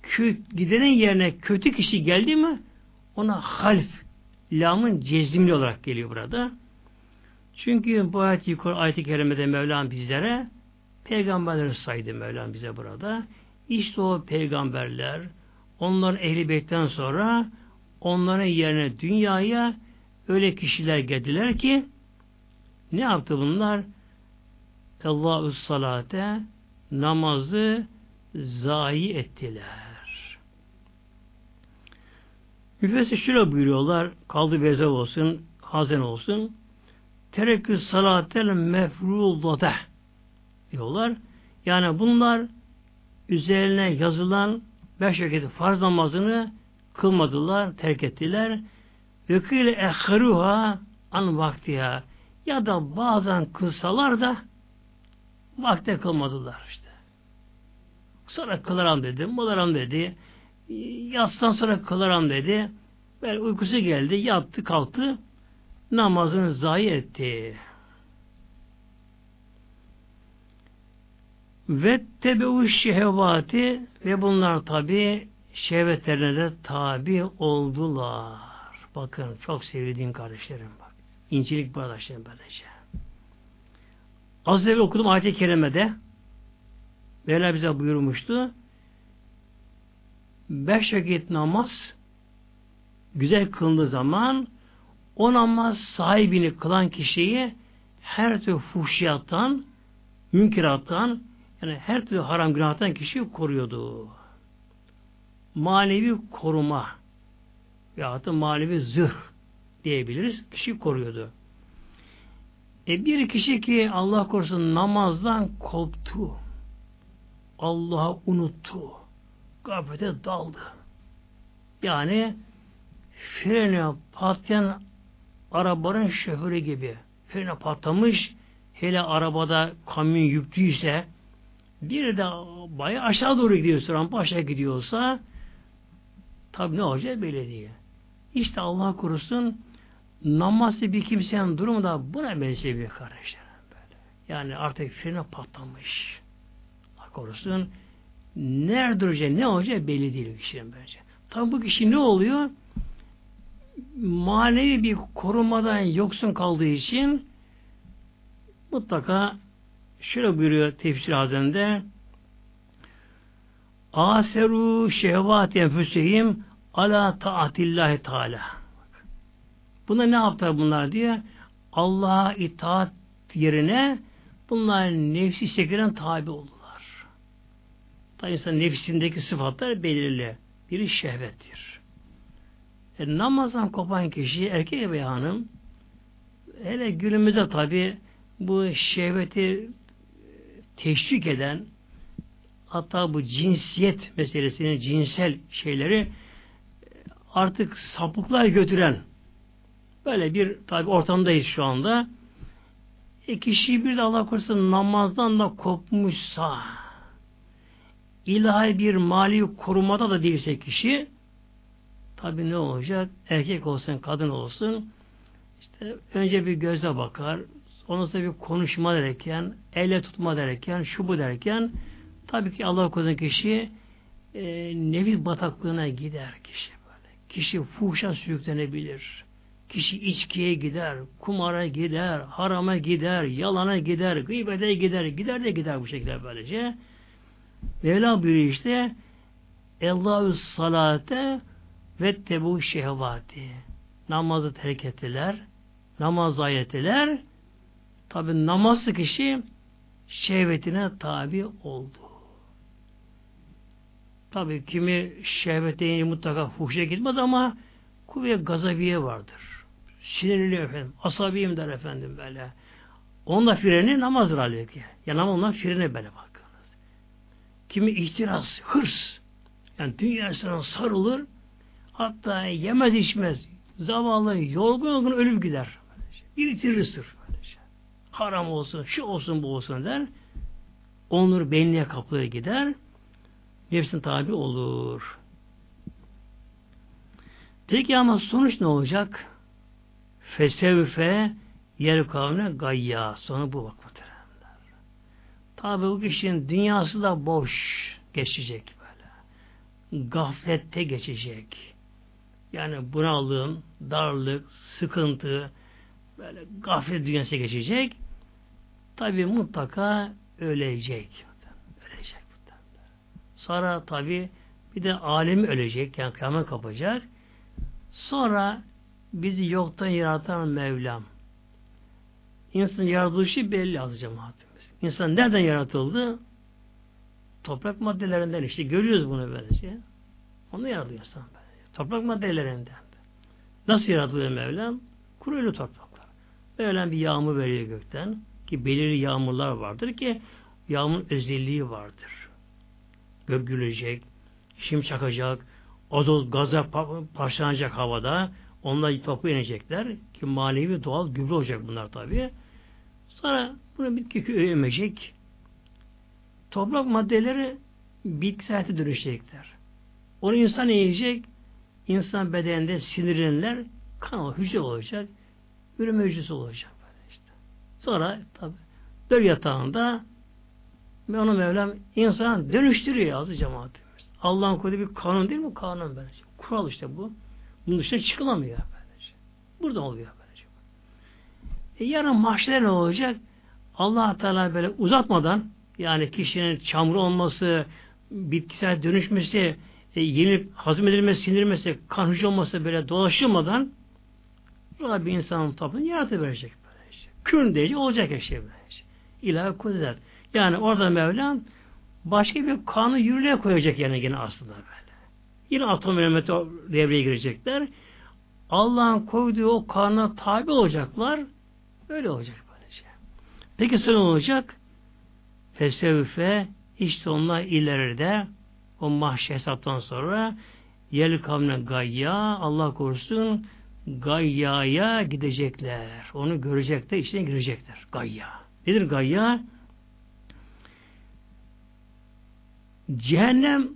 Kö gidenin yerine kötü kişi geldi mi ona half lamın cezimli olarak geliyor burada. Çünkü bu ayet-i ayet kerimede Mevlam bizlere peygamberleri saydı Mevlam bize burada. İşte o peygamberler, onların ehli beytten sonra onların yerine dünyaya öyle kişiler geldiler ki ne yaptı bunlar? Allahü salate namazı zayi ettiler. Müfessir şöyle buyuruyorlar, kaldı beze olsun, hazen olsun, terekkü salatel mefrudate diyorlar. Yani bunlar üzerine yazılan beş vakit farz namazını kılmadılar, terk ettiler. Ve kıyle ehruha an vaktiha ya da bazen kılsalar da vakte kılmadılar işte. Sonra kılaram dedi, molaram dedi. Yatstan sonra kılaram dedi. Böyle uykusu geldi, yattı, kalktı. Namazını zayi etti. Ve tebeu şehvati ve bunlar tabi şehvetlerine de tabi oldular. Bakın çok sevdiğim kardeşlerim bak. İncilik kardeşlerim böylece. Az evvel okudum ayet-i kerimede Mevla bize buyurmuştu. Beş vakit namaz güzel kılındığı zaman o namaz sahibini kılan kişiyi her türlü fuhşiyattan, münkirattan, yani her türlü haram günahtan kişiyi koruyordu. Manevi koruma ya da manevi zırh diyebiliriz. Kişi koruyordu. E bir kişi ki Allah korusun namazdan koptu. Allah'ı unuttu. Gaflete daldı. Yani frene patlayan arabanın şoförü gibi. Frene patlamış hele arabada kamyon yüklüyse bir de bayağı aşağı doğru gidiyorsa, rampa aşağı gidiyorsa tabi ne olacak belli değil. İşte Allah korusun namazlı bir kimsenin durumu da buna benziyor kardeşler. Böyle. Yani artık frene patlamış. Allah korusun nerede duracak, ne olacak belli değil kişinin bence. Tabi bu kişi ne oluyor? Manevi bir korumadan yoksun kaldığı için mutlaka şöyle buyuruyor tefsir hazende aseru şehvat enfüsehim ala taatillahi teala buna ne yaptılar bunlar diye Allah'a itaat yerine bunlar nefsi isteklerine tabi oldular. Tabi insan nefsindeki sıfatlar belirli. Biri şehvettir. E, namazdan kopan kişi erkek veya hanım hele günümüzde tabi bu şehveti teşvik eden hatta bu cinsiyet meselesini, cinsel şeyleri artık sapıklığa götüren böyle bir tabi ortamdayız şu anda. E kişi bir de Allah korusun namazdan da kopmuşsa ilahi bir mali korumada da değilse kişi tabi ne olacak? Erkek olsun, kadın olsun işte önce bir göze bakar, Ondan sonra bir konuşma derken, elle tutma derken, şu bu derken tabii ki Allah korusun kişi e, nefis bataklığına gider kişi böyle. Kişi fuhşa sürüklenebilir. Kişi içkiye gider, kumara gider, harama gider, yalana gider, gıybete gider, gider de gider bu şekilde böylece. Mevla buyuruyor işte Allahü salate ve tebu şehvati. Namazı terk ettiler, namaz ayettiler, Tabi namazlı kişi şehvetine tabi oldu. Tabi kimi şehvet deyince mutlaka fuhşa gitmez ama kuvvet gazabiye vardır. Sinirli efendim, asabiyim der efendim böyle. Onunla freni namazdır halbuki. Yani onunla freni böyle bakınız. Kimi ihtiras, hırs. Yani dünyasına sarılır, hatta yemez içmez, zavallı, yorgun yorgun ölüp gider. Bir itirir sırf haram olsun, şu olsun, bu olsun der. Onur beynine kapıya gider. Nefsin tabi olur. Peki ama sonuç ne olacak? Fesevfe yer kavmine gayya. Sonu bu bak Tabi bu kişinin dünyası da boş geçecek böyle. Gaflette geçecek. Yani bunalım, darlık, sıkıntı, böyle gaflet dünyası geçecek. Tabi mutlaka ölecek. Ölecek. Sonra tabi bir de alemi ölecek. Yani kıyamet kapacak. Sonra bizi yoktan yaratan Mevlam. İnsanın yaratılışı belli az cemaatimiz. İnsan nereden yaratıldı? Toprak maddelerinden işte görüyoruz bunu böylece. Onu yaratıyor insan böylece. Toprak maddelerinden. Nasıl yaratılıyor Mevlam? Kuruyla topraklar. Mevlam bir yağmur veriyor gökten ki belirli yağmurlar vardır ki yağmur özelliği vardır. Gök gülecek, şim çakacak, azot gaza parçalanacak havada onlar topu inecekler ki manevi doğal gübre olacak bunlar tabi. Sonra bunu bitki emecek. Toprak maddeleri bitki dönüşecekler. Onu insan yiyecek, insan bedeninde sinirlenler kan hücre olacak, üreme hücresi olacak. Böyle işte. Sonra tabi döl yatağında ve onu Mevlam insan dönüştürüyor azı cemaatimiz. Allah'ın koyduğu bir kanun değil mi? Kanun böylece. Kural işte bu. Bunun dışına çıkılamıyor böylece. Burada oluyor. E yarın mahşere ne olacak? allah Teala böyle uzatmadan yani kişinin çamur olması, bitkisel dönüşmesi, e, yenilip hazmedilmesi, sinirmesi, kan hücre olması böyle dolaşılmadan Rabbi insanın tablını yaratıverecek. Kün diyecek olacak her şey böylece. İlahi kudret. Yani orada Mevlam başka bir kanı yürürlüğe koyacak yani yine aslında böyle. Yine atom elementi devreye girecekler. Allah'ın koyduğu o kanuna tabi olacaklar. Öyle olacak böylece. Peki sonra olacak? Fesevfe işte onlar ileride o mahşer hesaptan sonra yel kavmine gayya Allah korusun gayyaya gidecekler. Onu görecekler, içine girecekler. Gayya. Nedir gayya? Cehennem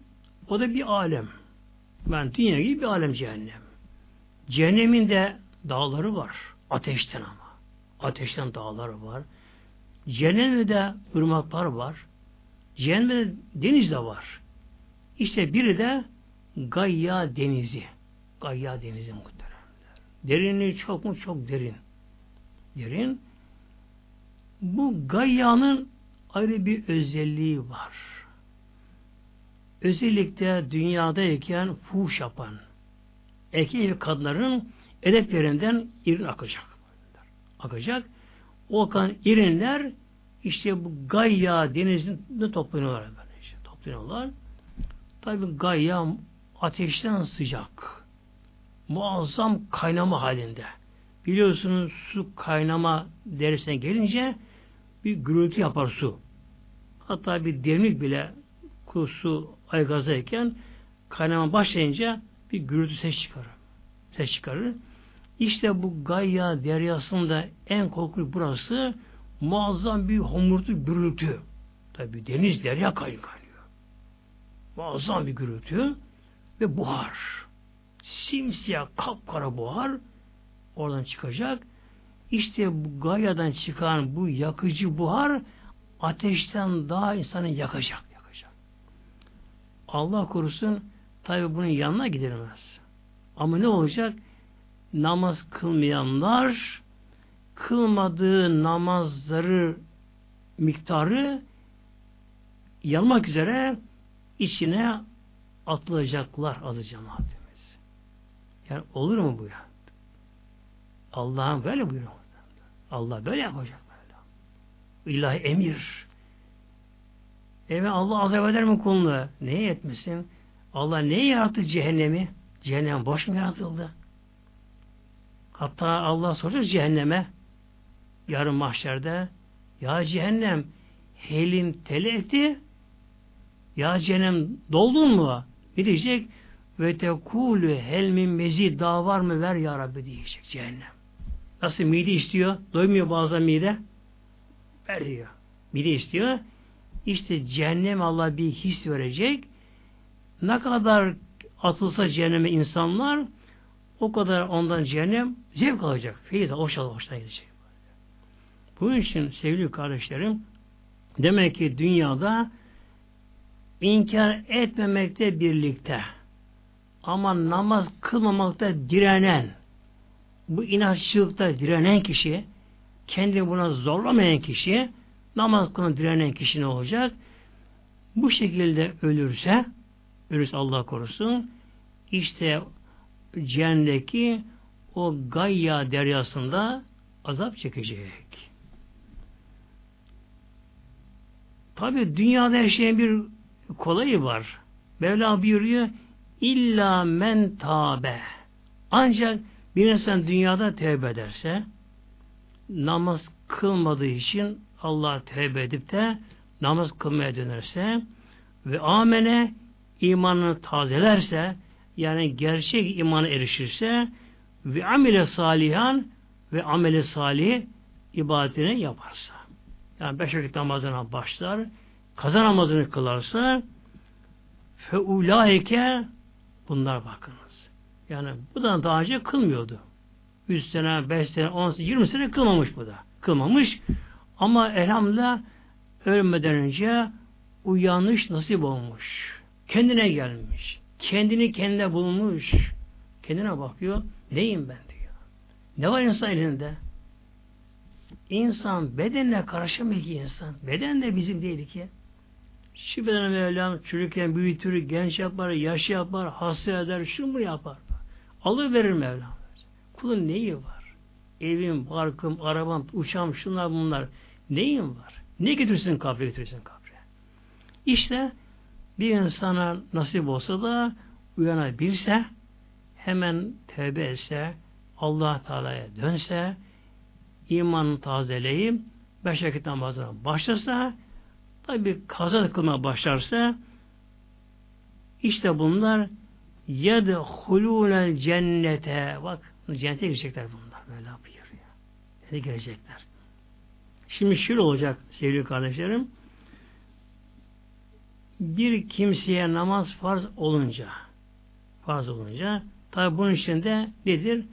o da bir alem. Ben dünya gibi bir alem cehennem. Cehennemin de dağları var. Ateşten ama. Ateşten dağları var. Cehennemde de ırmaklar var. Cehennemde de deniz de var. İşte biri de Gayya denizi. Gayya denizi muhteremler. Derinliği çok mu? Çok derin. Derin. Bu Gayya'nın ayrı bir özelliği var. Özellikle dünyadayken fuhuş yapan erkek ve kadınların edeplerinden irin akacak. Akacak. O akan irinler işte bu Gayya denizinde toplanıyorlar. Böyle işte, toplanıyorlar. Tabi Gayya ateşten sıcak. Muazzam kaynama halinde. Biliyorsunuz su kaynama derisine gelince bir gürültü yapar su. Hatta bir demlik bile su aygazdayken kaynama başlayınca bir gürültü ses çıkarır. Ses çıkarır. İşte bu Gayya deryasında en korkunç burası muazzam bir homurtu gürültü. Tabi deniz derya kaynıyor. Muazzam bir gürültü ve buhar. Simsiyah kapkara buhar oradan çıkacak. İşte bu Gaya'dan çıkan bu yakıcı buhar ateşten daha insanı yakacak. yakacak. Allah korusun tabi bunun yanına gidilmez. Ama ne olacak? Namaz kılmayanlar kılmadığı namazları miktarı yanmak üzere içine atılacaklar azı cemaatimiz. Yani olur mu bu ya? Allah'ın böyle buyuruyor. Allah böyle yapacak böyle. İlahi emir. Evet Allah azap eder mi kulunu? Neye etmesin? Allah neye yarattı cehennemi? Cehennem boş mu yaratıldı? Hatta Allah soracak cehenneme yarın mahşerde ya cehennem helin teleti ya cehennem doldun mu? Ne diyecek? Ve tekulü hel min mezid daha var mı ver ya Rabbi diyecek cehennem. Nasıl mide istiyor? Doymuyor bazen mide. Ver diyor. Mide istiyor. İşte cehennem Allah bir his verecek. Ne kadar atılsa cehenneme insanlar o kadar ondan cehennem zevk alacak. Feyiz hoşuna hoşuna gidecek. Bunun için sevgili kardeşlerim demek ki dünyada inkar etmemekte birlikte ama namaz kılmamakta direnen bu inatçılıkta direnen kişi kendi buna zorlamayan kişi namaz kılın direnen kişi ne olacak? bu şekilde ölürse ölürse Allah korusun işte cehennemdeki o Gayya deryasında azap çekecek. Tabi dünyada her şeyin bir kolayı var. Mevla buyuruyor illa men tabe. Ancak bir insan dünyada tevbe ederse namaz kılmadığı için Allah tevbe edip de namaz kılmaya dönerse ve amene imanını tazelerse yani gerçek imana erişirse ve amile salihan ve amele salih ibadetini yaparsa. Yani beş vakit namazına başlar, kaza namazını kılarsa fe ulaike bunlar bakınız. Yani bu da daha önce kılmıyordu. 100 sene, 5 sene, 10 sene, 20 sene kılmamış bu da. Kılmamış. Ama elhamdülillah ölmeden önce uyanış nasip olmuş. Kendine gelmiş. Kendini kendine bulmuş. Kendine bakıyor. Neyim ben diyor. Ne var insan elinde? İnsan bedenle karışamıyor ki insan. Beden de bizim değil ki. Şu bedene Mevlam çocukken büyütür, genç yapar, yaş yapar, hasta eder, şunu yapar. Alıverir Mevlam. Kulun neyi var? Evim, barkım, arabam, uçağım, şunlar bunlar. Neyim var? Ne götürsün kabre götürsün kabre. İşte bir insana nasip olsa da uyanabilse hemen tevbe etse Allah Teala'ya dönse imanını tazeleyip beş vakit namazına başlasa tabi kaza kılmaya başlarsa işte bunlar yedhulûnel cennete bak cennete girecekler bunlar böyle yapıyor ya. Cennete girecekler. Şimdi şöyle olacak sevgili kardeşlerim bir kimseye namaz farz olunca farz olunca tabi bunun içinde nedir?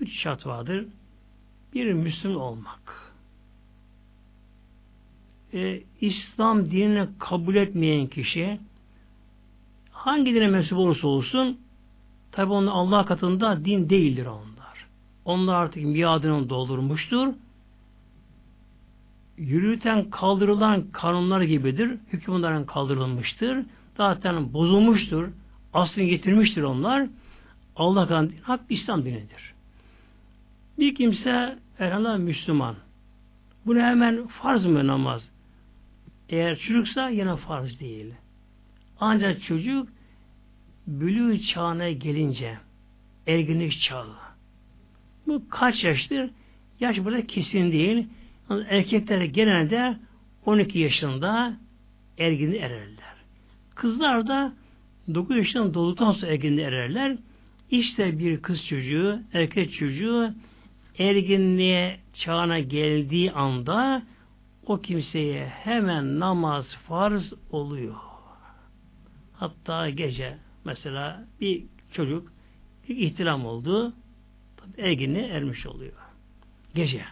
Üç şart vardır. Bir Müslüman olmak. Ee, İslam dinini kabul etmeyen kişi hangi dine mensup olursa olsun tabi onun Allah katında din değildir onlar. Onlar artık miadını doldurmuştur yürürten kaldırılan kanunlar gibidir. Hüküm onların kaldırılmıştır. Zaten bozulmuştur. Aslını getirmiştir onlar. Allah'tan hak İslam dinidir. Bir kimse elhamdülillah Müslüman. Bunu hemen farz mı namaz? Eğer çocuksa yine farz değil. Ancak çocuk bülü çağına gelince erginlik çağı. Bu kaç yaştır? Yaş burada kesin değil. Erkekler genelde 12 yaşında erginliğe ererler. Kızlar da 9 yaşından dolduktan sonra erginliğe ererler. İşte bir kız çocuğu, erkek çocuğu erginliğe çağına geldiği anda o kimseye hemen namaz farz oluyor. Hatta gece mesela bir çocuk ihtilam oldu. Erginliğe ermiş oluyor. Gece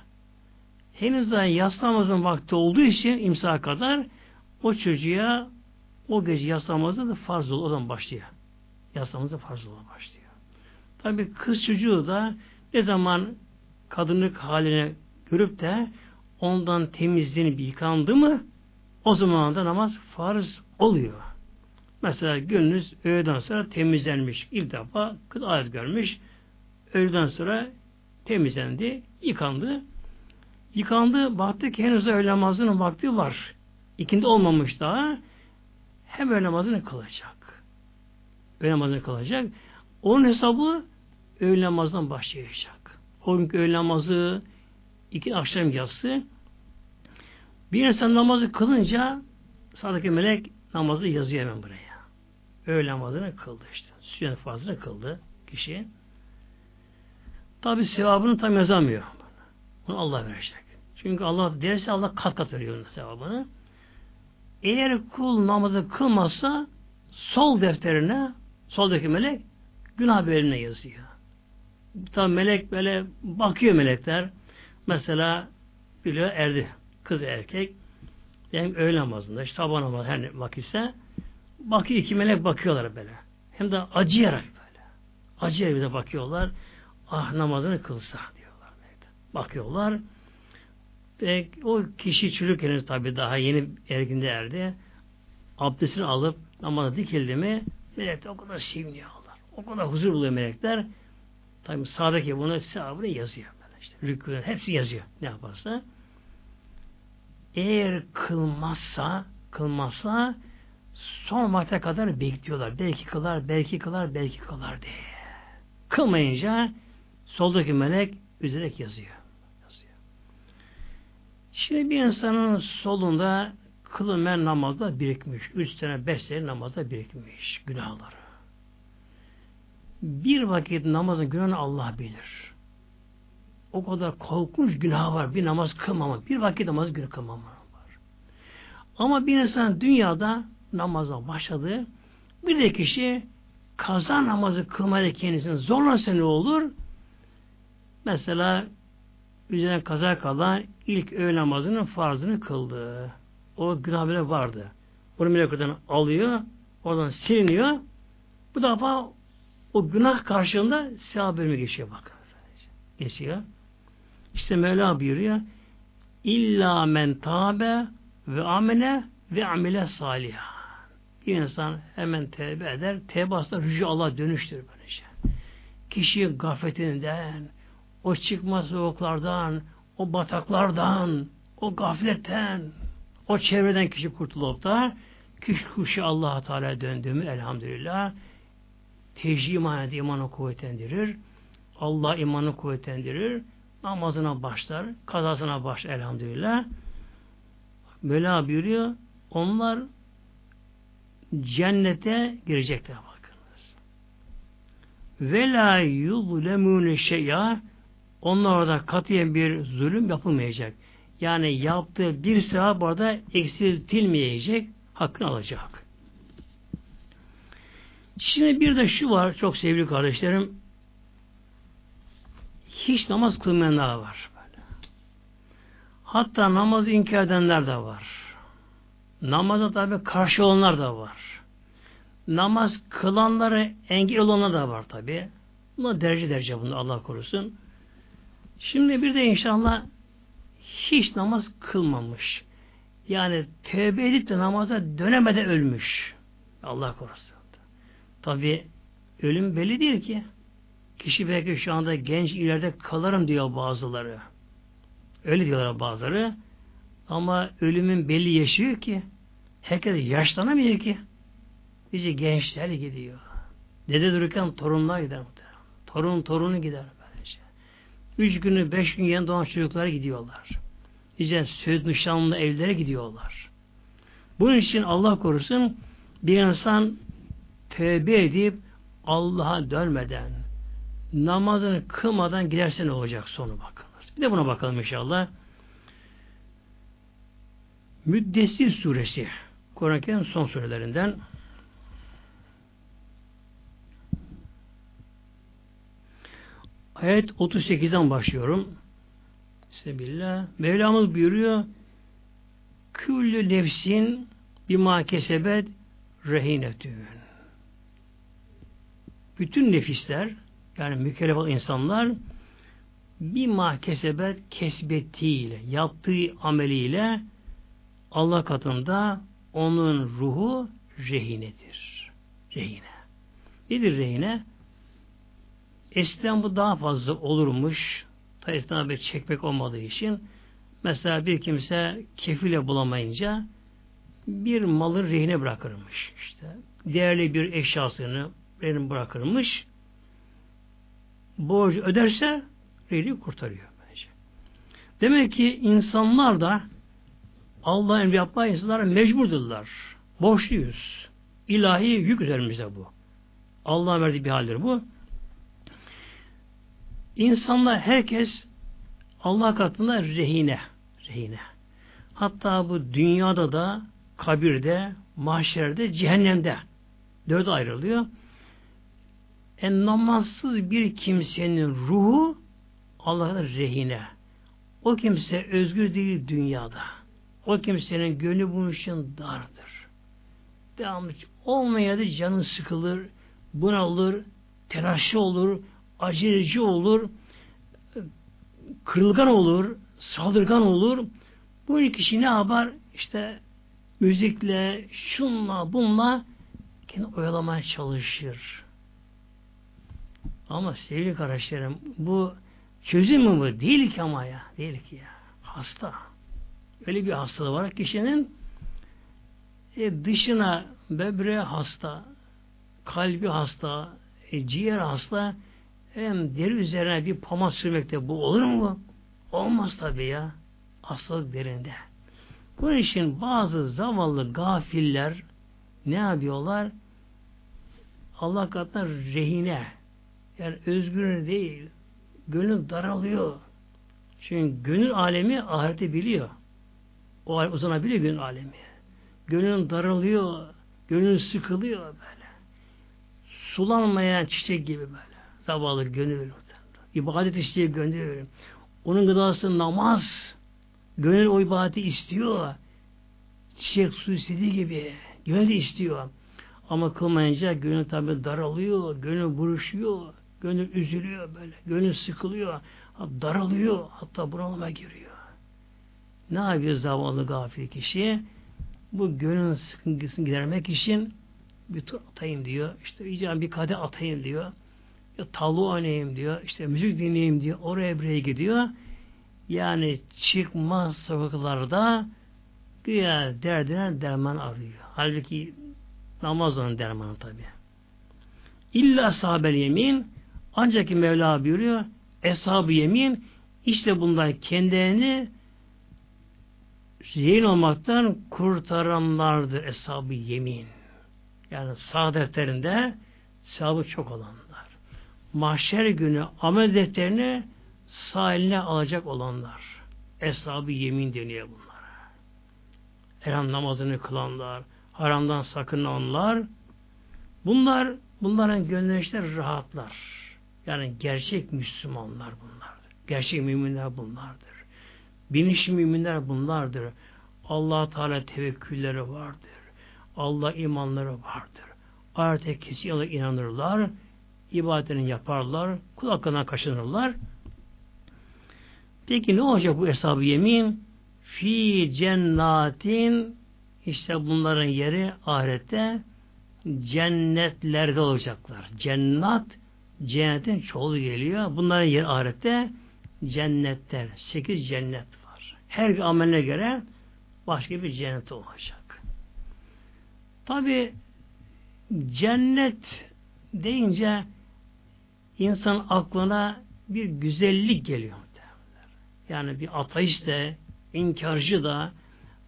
henüz daha yaslamazın vakti olduğu için imsa kadar o çocuğa o gece yaslamazı da farz olur. O zaman başlıyor. Yaslamazı farz olur başlıyor. Tabi kız çocuğu da ne zaman kadınlık haline görüp de ondan temizlenip yıkandı mı o zaman da namaz farz oluyor. Mesela gününüz öğleden sonra temizlenmiş. İlk defa kız ayet görmüş. Öğleden sonra temizlendi, yıkandı. Yıkandı, baktı ki henüz öğle namazının vakti var. İkindi olmamış daha. Hem öğle namazını kılacak. Öğle namazını kılacak. Onun hesabı öğle namazından başlayacak. O günkü öğle namazı, iki akşam yatsı. Bir insan namazı kılınca sağdaki melek namazı yazıyor hemen buraya. Öğle namazını kıldı işte. Süyen fazla kıldı kişi. Tabi sevabını tam yazamıyor. Bunu Allah verecek. Çünkü Allah derse Allah kat kat veriyor sevabını. Eğer kul namazı kılmazsa sol defterine soldaki melek günah haberine yazıyor. Tabi melek böyle bakıyor melekler. Mesela biliyor erdi. Kız erkek. Yani öğle namazında, işte sabah namazı her vakitse bakıyor iki melek bakıyorlar böyle. Hem de acıyarak böyle. Acıyarak bize bakıyorlar. Ah namazını kılsa diyorlar. Bakıyorlar. Ve o kişi çocuk henüz tabi daha yeni erginde erdi. abdestini alıp namaza dikildi mi melekler o kadar seviniyorlar. O kadar huzur buluyor melekler. Tabi sağdaki bunu sahabını yazıyor. İşte rükû, hepsi yazıyor. Ne yaparsa. Eğer kılmazsa kılmazsa son vakte kadar bekliyorlar. Belki kılar, belki kılar, belki kılar diye. Kılmayınca soldaki melek üzerek yazıyor. Şimdi bir insanın solunda kılınmayan namazda birikmiş. Üç sene, beş sene namazda birikmiş günahları. Bir vakit namazın günahını Allah bilir. O kadar korkunç günah var. Bir namaz kılmama. Bir vakit namaz günü kılmama var. Ama bir insan dünyada namaza başladı. Bir de kişi kaza namazı kılmaya kendisini zorlasa ne olur? Mesela üzerine kaza kalan ilk öğle namazının farzını kıldı. O günah bile vardı. Bunu meleklerden alıyor, oradan siliniyor. Bu defa o günah karşılığında sevap bölümü geçiyor bak. Geçiyor. İşte Mevla buyuruyor. İlla men tabe ve amele ve amile salih. Bir insan hemen tevbe eder. Tevbe aslında rücu Allah dönüştür böylece. Kişi gafletinden, o çıkmaz soğuklardan, o bataklardan, o gafletten, o çevreden kişi kurtulup da kişi kuşu allah Teala döndü mü elhamdülillah tecrü imanede imanı kuvvetlendirir. Allah imanı kuvvetlendirir. Namazına başlar. Kazasına başlar elhamdülillah. Mevla buyuruyor. Onlar cennete girecekler bakınız. Ve la yuzlemune şey'a onlar orada katiyen bir zulüm yapılmayacak. Yani yaptığı bir sevap orada eksiltilmeyecek, hakkını alacak. Şimdi bir de şu var, çok sevgili kardeşlerim, hiç namaz kılmayanlar var. Hatta namazı inkar edenler de var. Namaza tabi karşı olanlar da var. Namaz kılanları engel olanlar da var tabi. Buna derece derece bunu Allah korusun. Şimdi bir de inşallah hiç namaz kılmamış. Yani tövbe edip de namaza dönemeden ölmüş. Allah korusun. Tabi ölüm belli değil ki. Kişi belki şu anda genç ileride kalırım diyor bazıları. Öyle diyorlar bazıları. Ama ölümün belli yaşıyor ki. Herkes yaşlanamıyor ki. Bizi gençler gidiyor. Dede dururken torunlar gider. Torun torunu gider. Üç günü, beş gün yeni doğan çocuklar gidiyorlar. Nice söz nişanlı evlere gidiyorlar. Bunun için Allah korusun bir insan tövbe edip Allah'a dönmeden namazını kılmadan giderse ne olacak sonu bakınız. Bir de buna bakalım inşallah. Müddessir suresi Kur'an-ı son surelerinden Ayet 38'den başlıyorum. Bismillah. Mevlamız buyuruyor Küllü nefsin bima kesebet rehinetün. Bütün nefisler yani mükellef insanlar bima kesebet kesbettiğiyle yaptığı ameliyle Allah katında onun ruhu rehinedir. Rehine. Nedir rehine? Eskiden bu daha fazla olurmuş. Ta eskiden bir çekmek olmadığı için mesela bir kimse kefile bulamayınca bir malı rehine bırakırmış. işte değerli bir eşyasını rehine bırakırmış. Borcu öderse rehini kurtarıyor. Bence. Demek ki insanlar da Allah'ın emri yapma insanlara mecburdurlar. Borçluyuz. İlahi yük üzerimizde bu. Allah'ın verdiği bir haldir bu. İnsanlar herkes Allah katında rehine. Rehine. Hatta bu dünyada da kabirde, mahşerde, cehennemde dört ayrılıyor. En namazsız bir kimsenin ruhu Allah'ın rehine. O kimse özgür değil dünyada. O kimsenin gönlü bunun için dardır. Devamlı olmaya da canı sıkılır, bunalır, telaşlı olur, aceleci olur, kırılgan olur, saldırgan olur. Bu kişi ne yapar? İşte müzikle, şunla, bunla kendi oyalamaya çalışır. Ama sevgili kardeşlerim bu çözüm mü bu? Değil ki ama ya. Değil ki ya. Hasta. Öyle bir hastalığı var kişinin e, dışına böbreği hasta, kalbi hasta, e, ciğer hasta, hem deri üzerine bir pamuk sürmekte bu olur mu? Olmaz tabii ya. Hastalık derinde. Bu için bazı zavallı gafiller ne yapıyorlar? Allah katına rehine yani özgür değil gönül daralıyor. Çünkü gönül alemi ahireti biliyor. O uzanabiliyor gönül alemi. Gönül daralıyor, gönül sıkılıyor böyle. Sulanmayan çiçek gibi böyle. Zavallı gönül. İbadet istiyor gönül. Onun gıdası namaz. Gönül o ibadeti istiyor. Çiçek su istediği gibi. Gönül istiyor. Ama kılmayınca gönül tabi daralıyor. Gönül buruşuyor. Gönül üzülüyor böyle. Gönül sıkılıyor. Daralıyor. Hatta bunalıma giriyor. Ne yapıyor zavallı gafil kişi? Bu gönül sıkıntısını gidermek için bir tur atayım diyor. İşte icabı bir kadeh atayım diyor. Talu oynayayım diyor. İşte müzik dinleyeyim diyor. Oraya buraya gidiyor. Yani çıkmaz sokaklarda güya derdine derman arıyor. Halbuki namaz onun dermanı tabi. İlla sahabel yemin ancak ki Mevla buyuruyor eshab yemin işte bundan kendilerini zihin olmaktan kurtaranlardır eshab yemin. Yani sağ defterinde sahabı çok olanlar. Mahşer günü amel defterini sağ eline alacak olanlar. Eshab-ı yemin deniyor bunlara. Elham namazını kılanlar, haramdan sakınanlar, bunlar, bunların gönlü rahatlar. Yani gerçek Müslümanlar bunlardır. Gerçek müminler bunlardır. Biniş müminler bunlardır. allah Teala tevekkülleri vardır. Allah imanları vardır. Ahirete kesin inanırlar. İbadetini yaparlar. Kul hakkından kaçınırlar. Peki ne olacak bu hesabı yemin? Fi cennatin işte bunların yeri ahirette cennetlerde olacaklar. Cennet cennetin çoğulu geliyor. Bunların yeri ahirette cennetler. Sekiz cennet var. Her bir ameline göre başka bir cennet olacak. Tabi cennet deyince insan aklına bir güzellik geliyor. Yani bir ateist de, inkarcı da,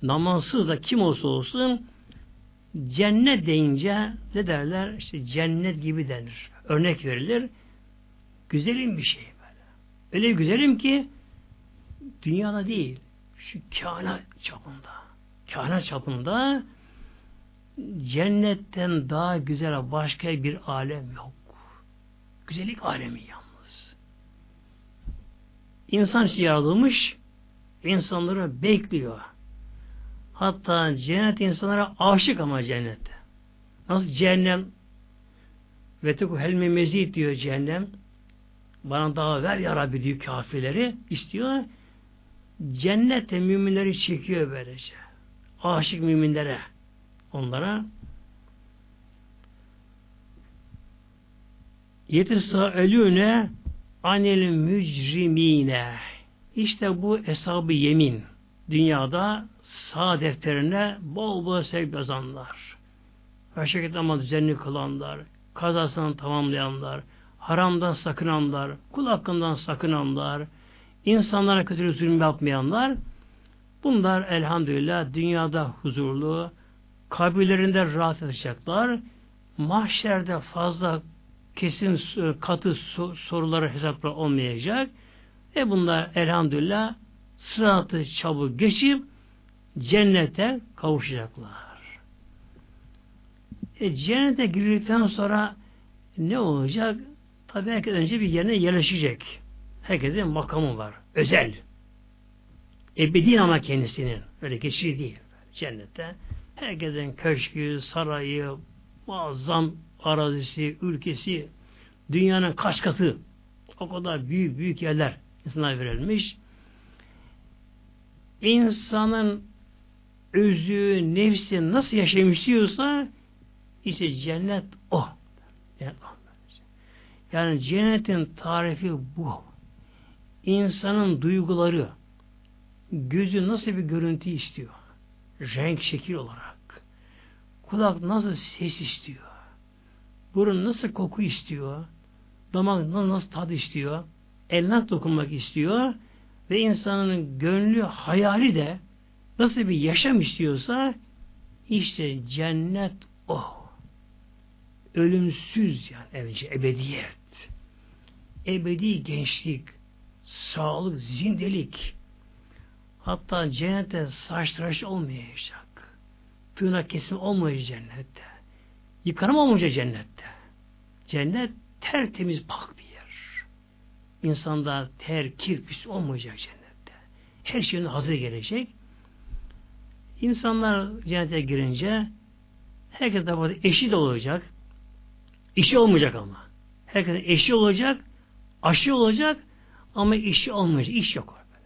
namazsız da kim olsa olsun cennet deyince ne derler? İşte cennet gibi denir. Örnek verilir. Güzelim bir şey böyle. Öyle güzelim ki dünyada değil. Şu kainat çapında. Kainat çapında cennetten daha güzel başka bir alem yok. Güzellik alemi yalnız. İnsan için yaratılmış insanları bekliyor. Hatta cennet insanlara aşık ama cennette. Nasıl cehennem ve teku helme mezid diyor cehennem. Bana daha ver ya Rabbi diyor kafirleri istiyor. Cennette müminleri çekiyor böylece. Aşık müminlere onlara yetisâelûne anil mücrimine işte bu hesabı yemin. Dünyada sağ defterine bol bol sevk yazanlar reşeket ama düzenli kılanlar kazasını tamamlayanlar haramdan sakınanlar kul hakkından sakınanlar insanlara kötü zulüm yapmayanlar bunlar elhamdülillah dünyada huzurlu kabirlerinde rahat edecekler mahşerde fazla kesin katı soruları hesaplar olmayacak. Ve bunlar elhamdülillah sıratı çabuk geçip cennete kavuşacaklar. E, cennete girdikten sonra ne olacak? Tabi herkes önce bir yerine yerleşecek. Herkesin makamı var. Özel. Ebedi ama kendisinin. Öyle geçici değil. Cennette. Herkesin köşkü, sarayı, muazzam arazisi, ülkesi, dünyanın kaç katı o kadar büyük büyük yerler insana verilmiş. İnsanın özü, nefsi nasıl yaşamak istiyorsa işte cennet o. Cennet o. Yani cennetin tarifi bu. İnsanın duyguları, gözü nasıl bir görüntü istiyor? Renk, şekil olarak. Kulak nasıl ses istiyor? Burun nasıl koku istiyor? Damak nasıl tad istiyor? El nasıl dokunmak istiyor? Ve insanın gönlü, hayali de nasıl bir yaşam istiyorsa işte cennet o. Ölümsüz yani evci, ebediyet. Ebedi gençlik, sağlık, zindelik. Hatta cennette saç tıraş olmayacak. Tırnak kesimi olmayacak cennette. Yıkanım olmayacak cennette. Cennet tertemiz pak bir yer. İnsanda ter, kir, pis olmayacak cennette. Her şeyin hazır gelecek. İnsanlar cennete girince herkes de eşi de olacak. İşi olmayacak ama. Herkesin eşi olacak, aşı olacak ama işi olmayacak. İş yok orada.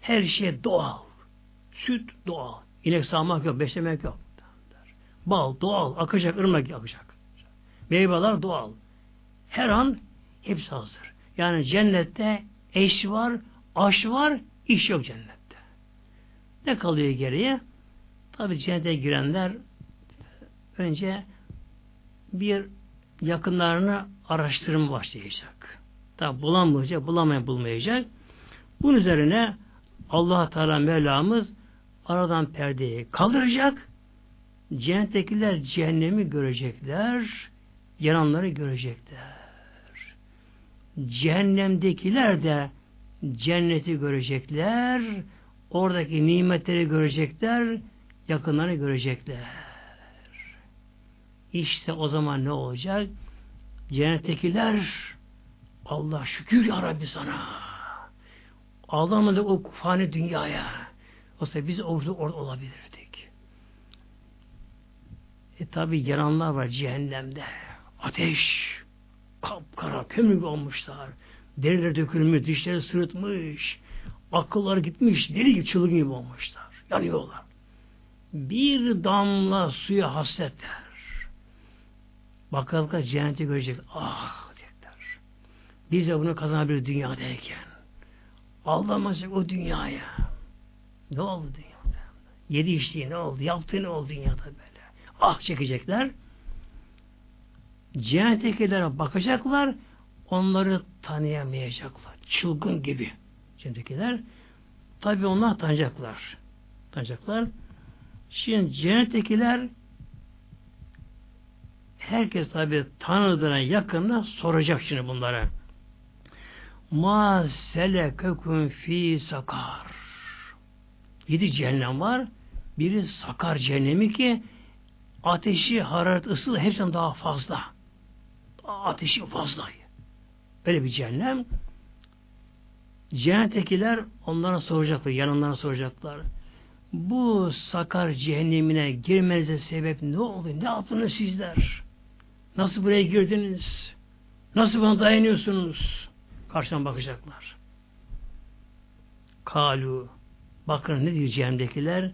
Her şey doğal. Süt doğal. İnek sağmak yok, beslemek yok. Bal doğal, akacak, ırmak akacak. Meyveler doğal. Her an hepsi hazır. Yani cennette eş var, aş var, iş yok cennette. Ne kalıyor geriye? Tabi cennete girenler önce bir yakınlarını araştırma başlayacak. Tabi bulamayacak, bulamayan bulmayacak. Bunun üzerine allah Teala Mevlamız aradan perdeyi kaldıracak. Cennettekiler cehennemi görecekler. Yananları görecekler. Cehennemdekiler de cenneti görecekler. Oradaki nimetleri görecekler. Yakınları görecekler. İşte o zaman ne olacak? Cennettekiler Allah şükür ya Rabbi sana. Ağlamadık o fani dünyaya. Olsa biz orada, orada olabilirdik. E tabi yananlar var cehennemde. Ateş. Kapkara kömür olmuşlar. Deriler dökülmüş, dişleri sırıtmış. Akıllar gitmiş, deli gibi çılgın gibi olmuşlar. Yanıyorlar. Bir damla suya hasretler. Bakalım cenneti görecek. Ah diyecekler. Biz de bunu kazanabilir dünyadayken. Aldamayacak o dünyaya. Ne oldu dünyada? Yedi içtiği ne oldu? Yaptığı ne oldu dünyada böyle? Ah çekecekler. Cennettekilere bakacaklar. Onları tanıyamayacaklar. Çılgın gibi. Cennettekiler. Tabi onlar tanıyacaklar. Tanıyacaklar. Şimdi cennettekiler herkes tabi tanıdığına yakında soracak şimdi bunlara. Ma selekekum fi sakar. Yedi cehennem var. Biri sakar cehennemi ki ateşi, hararet, ısı hepsinden daha fazla. Ateşi fazla. Öyle bir cehennem. Cennettekiler onlara soracaklar, yanlarına soracaklar. Bu sakar cehennemine girmenize sebep ne oldu? Ne yaptınız sizler? Nasıl buraya girdiniz? Nasıl bana dayanıyorsunuz? Karşıdan bakacaklar. Kalu bakın ne diyor cehennemdekiler?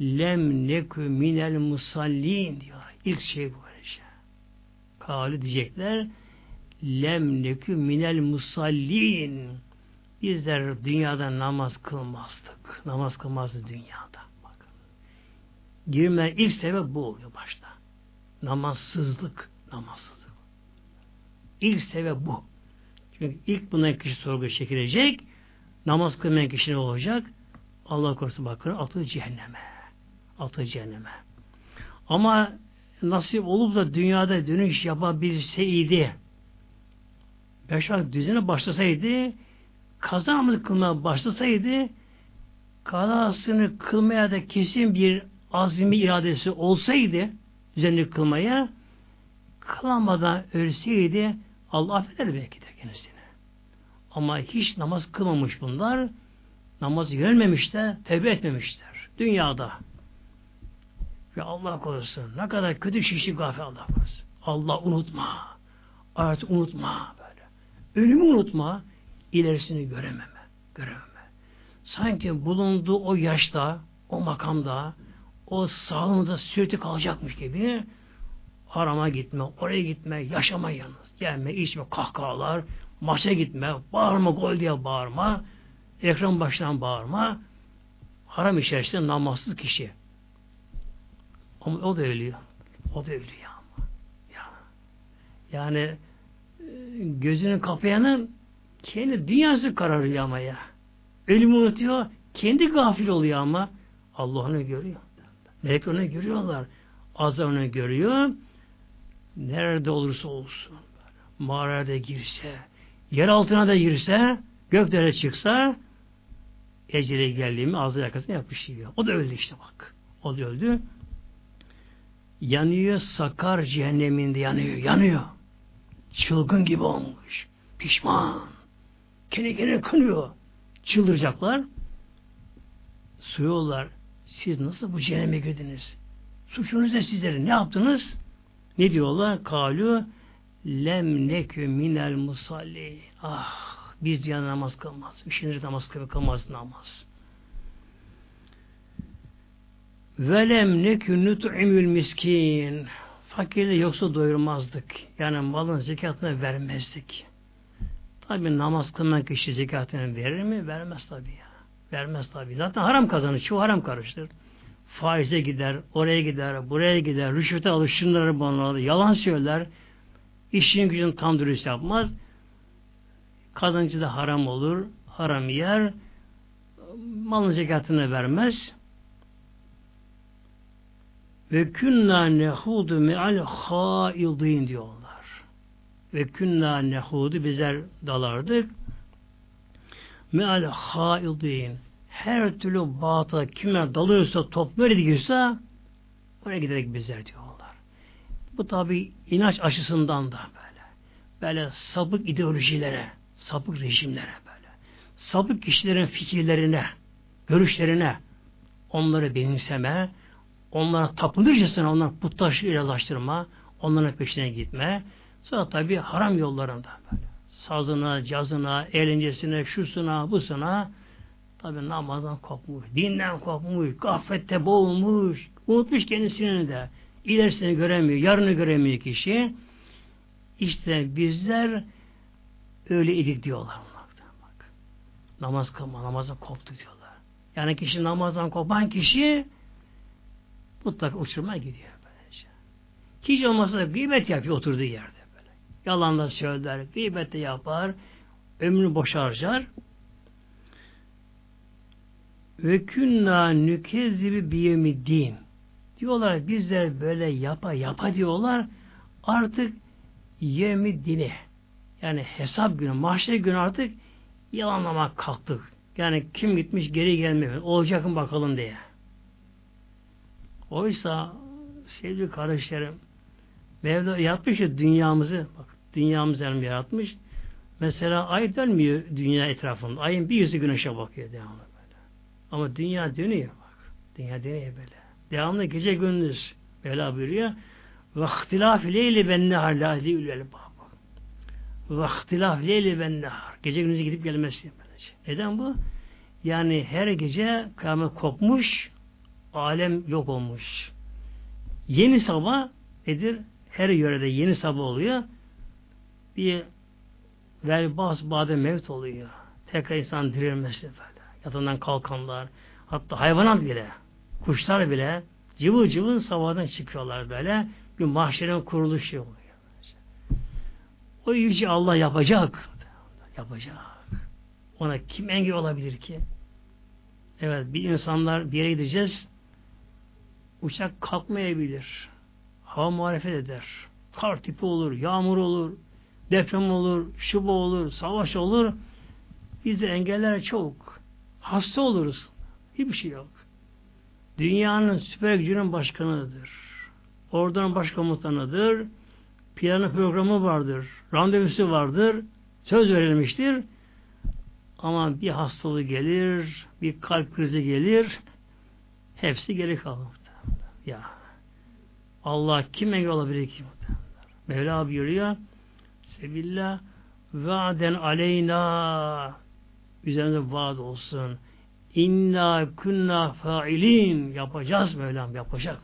Lem nekü minel musallin diyor. İlk şey bu böyle şey. Kalu diyecekler lem nekü minel musallin bizler dünyada namaz kılmazdık. Namaz kılmazdı dünyada. Bakın. Girme ilk sebep bu oluyor başta. Namazsızlık. Namazsızlık. İlk sebep bu. Çünkü ilk bundan kişi sorgu çekilecek. Namaz kılmayan kişi ne olacak? Allah korusun bakın atı cehenneme. Atı cehenneme. Ama nasip olup da dünyada dönüş yapabilseydi vakit düzene başlasaydı kazamını kılmaya başlasaydı kazasını kılmaya da kesin bir azmi iradesi olsaydı düzenli kılmaya kılamadan ölseydi Allah affeder belki de kendisini. Ama hiç namaz kılmamış bunlar. Namaz yönelmemişler, tevbe etmemişler. Dünyada. Ve Allah korusun. Ne kadar kötü şişi gafil Allah korusun. Allah unutma. Artık unutma böyle. Ölümü unutma. ilerisini görememe. Görememe. Sanki bulunduğu o yaşta, o makamda o sağlığında sürekli kalacakmış gibi harama gitme, oraya gitme, yaşama yalnız. Gelme, içme, kahkahalar, maça gitme, bağırma, gol diye bağırma, ekran başından bağırma, haram içerisinde namazsız kişi. Ama o da ölüyor. O da ölüyor ama. Ya. Yani e, gözünü kapayanın kendi dünyası kararıyor ama ya. Ölümü unutuyor, kendi gafil oluyor ama Allah onu görüyor. Melek onu görüyorlar. Azar onu görüyor. Nerede olursa olsun. Mağarada girse, yer altına da girse, göklere çıksa, ecele geldiği mi ağzı yakasına yapışıyor. O da öldü işte bak. O da öldü. Yanıyor sakar cehenneminde yanıyor. Yanıyor. Çılgın gibi olmuş. Pişman. Kendi kendine kınıyor. Çıldıracaklar. Soruyorlar. Siz nasıl bu cehenneme girdiniz? Suçunuz ne sizlerin? Ne yaptınız? Ne diyorlar? Kalu lem nekü minel musalli. Ah biz diye namaz kılmaz. Üçüncü namaz kılmaz namaz. Velem nekü nut'imül miskin. Fakirle yoksa doyurmazdık. Yani malın zekatını vermezdik. Tabi namaz kılmayan kişi zekatını verir mi? Vermez tabi ya. Vermez tabi. Zaten haram kazanır. Çoğu haram karıştır. Faize gider, oraya gider, buraya gider, rüşvete alır, şunları bunları, yalan söyler, işin gücünü tam dürüst yapmaz. Kazancı da haram olur, haram yer, malın zekatını vermez. Ve künna nehudu me'al haidin diyorlar. Ve künna nehudu bizler dalardık. Me'al haidin. Her türlü batı kime dalıyorsa, top böyle gidiyorsa oraya giderek bizler diyorlar. Bu tabi inanç açısından da böyle. Böyle sapık ideolojilere, sapık rejimlere böyle. Sapık kişilerin fikirlerine, görüşlerine onları benimseme, onlara tapınırcasına onları putlaştırma, onların peşine gitme. Sonra tabi haram yollarında. Sazına, cazına, eğlencesine, şusuna, busuna tabi namazdan kopmuş, dinden kopmuş, gaflette boğulmuş, unutmuş kendisini de. İlerisini göremiyor, yarını göremiyor kişi. İşte bizler öyle idik diyorlar. Bak. Namaz kılma, namazdan koptu diyorlar. Yani kişi namazdan kopan kişi mutlaka uçurmaya gidiyor. Böylece. Hiç olmazsa gıybet yapıyor oturduğu yerde. Böyle. Yalanla söyler, gıybet de yapar, ömrünü boş harcar. Ve künna nükezzibi biyemi din. Diyorlar bizler böyle yapa yapa diyorlar artık yemi dini yani hesap günü, mahşer günü artık yalanlamak kalktık. Yani kim gitmiş geri gelmiyor. Olacak mı bakalım diye. Oysa sevgili kardeşlerim Mevla yapmış ya dünyamızı bak dünyamızı yaratmış. Mesela ay dönmüyor dünya etrafında. Ayın bir yüzü güneşe bakıyor devamlı böyle. Ama dünya dönüyor bak. Dünya dönüyor böyle. Devamlı gece gündüz Mevla buyuruyor. Ve ihtilaf leyli ben nehar la ülel Ve ihtilaf leyli ben nehar. Gece gündüz gidip gelmesi. Neden bu? Yani her gece kıyamet kopmuş, alem yok olmuş. Yeni sabah nedir? Her yörede yeni sabah oluyor. Bir velbas badem mevt oluyor. Tekrar insan dirilmesi böyle. Yatından kalkanlar, hatta hayvanat bile, kuşlar bile cıvıl cıvıl sabahdan çıkıyorlar böyle. Bir mahşerin kuruluşu oluyor. O yüce Allah yapacak. Yapacak. Ona kim engel olabilir ki? Evet bir insanlar bir yere gideceğiz. Uçak kalkmayabilir. Hava muhalefet eder. Kar tipi olur, yağmur olur, deprem olur, şuba olur, savaş olur. Bizde engeller çok. Hasta oluruz. Hiçbir şey yok. Dünyanın süper gücünün başkanıdır. Oradan başkomutanıdır. Planı programı vardır. Randevusu vardır. Söz verilmiştir. Ama bir hastalığı gelir, bir kalp krizi gelir. Hepsi geri kalır. Ya Allah kim engel olabilir ki? Mevla buyuruyor Sebillah vaaden aleyna üzerimize vaat olsun. İnna kunna failin yapacağız Mevlam yapacak.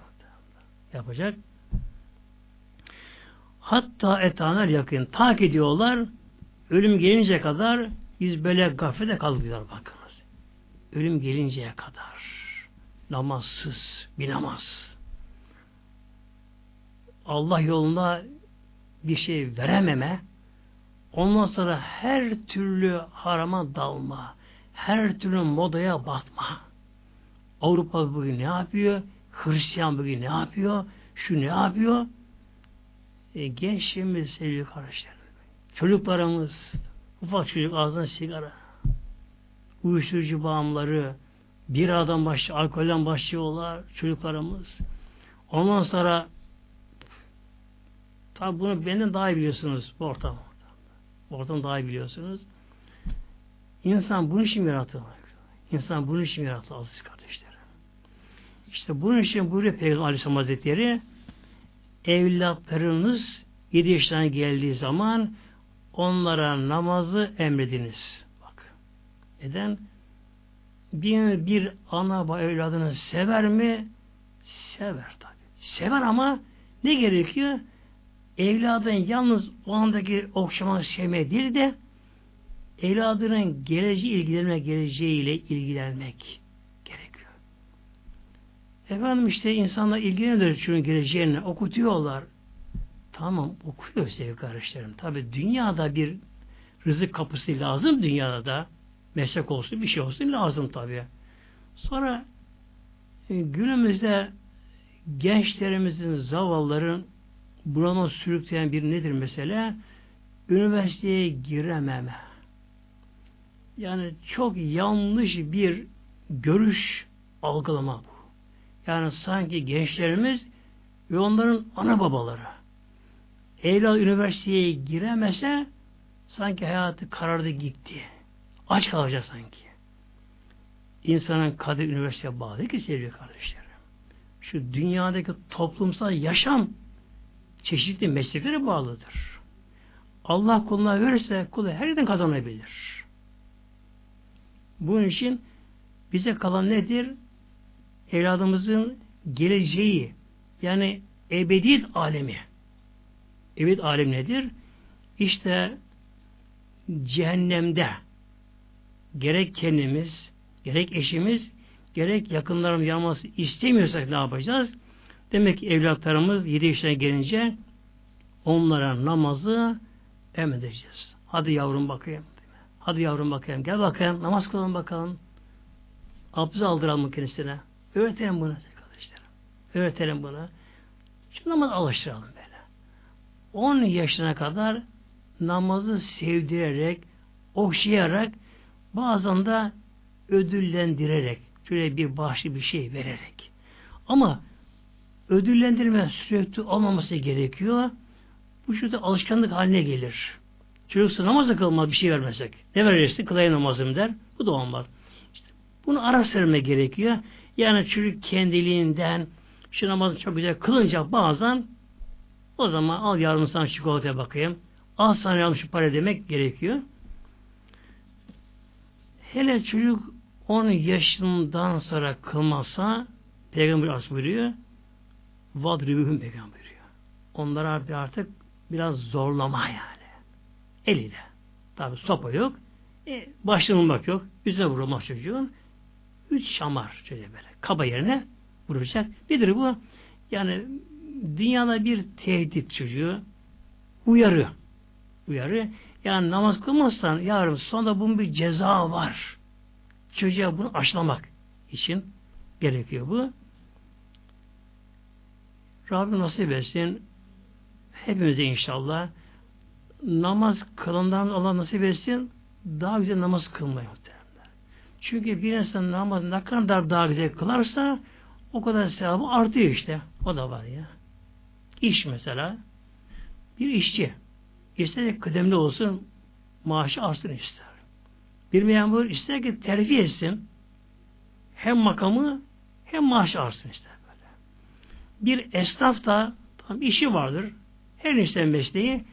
Yapacak. Hatta etaner yakın tak ediyorlar. Ölüm gelince kadar biz böyle gaflete kalıyorlar bakınız. Ölüm gelinceye kadar namazsız bir namaz. Allah yolunda bir şey verememe, ondan sonra her türlü harama dalma, her türlü modaya batma. Avrupa bugün ne yapıyor? Hristiyan bugün ne yapıyor? Şu ne yapıyor? E, gençliğimiz sevgili kardeşlerim. Çocuklarımız, ufak çocuk ağzına sigara, uyuşturucu bağımları, bir adam başlıyor, alkolden başlıyorlar çocuklarımız. Ondan sonra tabi bunu benden daha iyi biliyorsunuz bu ortam. Ortam daha iyi biliyorsunuz. İnsan bunun için yaratılır. İnsan bunun için yaratılır aziz kardeşlerim. İşte bunun için buyuruyor Peygamber Aleyhisselam Hazretleri evlatlarınız 7 yaşına geldiği zaman onlara namazı emrediniz. Bak. Neden? Bir, bir ana baba evladını sever mi? Sever tabi. Sever ama ne gerekiyor? Evladın yalnız o andaki okşama sevme değil de evladının geleceği ilgilenme geleceğiyle ilgilenmek gerekiyor. Efendim işte insanlar ilgileniyor çocuğun geleceğine okutuyorlar. Tamam okuyor sevgili kardeşlerim. Tabi dünyada bir rızık kapısı lazım dünyada da. Meslek olsun bir şey olsun lazım tabi. Sonra e, günümüzde gençlerimizin, zavalların buranın sürükleyen bir nedir mesela? Üniversiteye girememe. Yani çok yanlış bir görüş algılama bu. Yani sanki gençlerimiz ve onların ana babaları evlat üniversiteye giremese sanki hayatı karardı gitti. Aç kalacak sanki. İnsanın kader üniversiteye bağlı ki sevgili kardeşlerim. Şu dünyadaki toplumsal yaşam çeşitli mesleklere bağlıdır. Allah kuluna verirse kulu her yerden kazanabilir. Bunun için bize kalan nedir? Evladımızın geleceği yani ebediyet alemi. Ebed alem nedir? İşte cehennemde gerek kendimiz, gerek eşimiz, gerek yakınlarımız yanması istemiyorsak ne yapacağız? Demek ki evlatlarımız 7 yaşına gelince onlara namazı emredeceğiz. Hadi yavrum bakayım. Hadi yavrum bakayım. Gel bakayım. Namaz kılalım bakalım. Abdest aldıralım kendisine. Öğretelim bunu kardeşlerim. Öğretelim bunu. Şu namaz alıştıralım böyle. 10 yaşına kadar namazı sevdirerek, okşayarak, bazen de ödüllendirerek, şöyle bir bahşi bir şey vererek. Ama ödüllendirme sürekli olmaması gerekiyor. Bu şurada alışkanlık haline gelir. Çocuksa namazı kılmaz bir şey vermesek. Ne verirsin? Kılayım namazım der. Bu da olmaz. İşte bunu ara verme gerekiyor. Yani çocuk kendiliğinden şu namazı çok güzel kılınca bazen o zaman al yarım sana çikolataya bakayım. Al sana yarım şu para demek gerekiyor. Hele çocuk 10 yaşından sonra kılmasa Peygamber as buyuruyor vadribühüm Peygamber buyuruyor. Onlara artık biraz zorlama yani. Eliyle. Tabi sopa yok. E, başlanılmak yok. Yüzüne vurulmak çocuğun. Üç şamar şöyle böyle. Kaba yerine vuracak. Nedir bu? Yani dünyada bir tehdit çocuğu uyarı. Uyarı. Yani namaz kılmazsan yarın sonra bunun bir ceza var. Çocuğa bunu aşılamak için gerekiyor bu. Rabbim nasip etsin hepimize inşallah namaz kılından Allah nasip etsin daha güzel namaz kılmayı Çünkü bir insan namaz ne kadar daha güzel kılarsa o kadar sevabı artıyor işte. O da var ya. İş mesela bir işçi ister kıdemli olsun maaşı artsın ister. Bir memur ister ki terfi etsin hem makamı hem maaş artsın ister. Bir esnaf da tam işi vardır. Her işte mesleği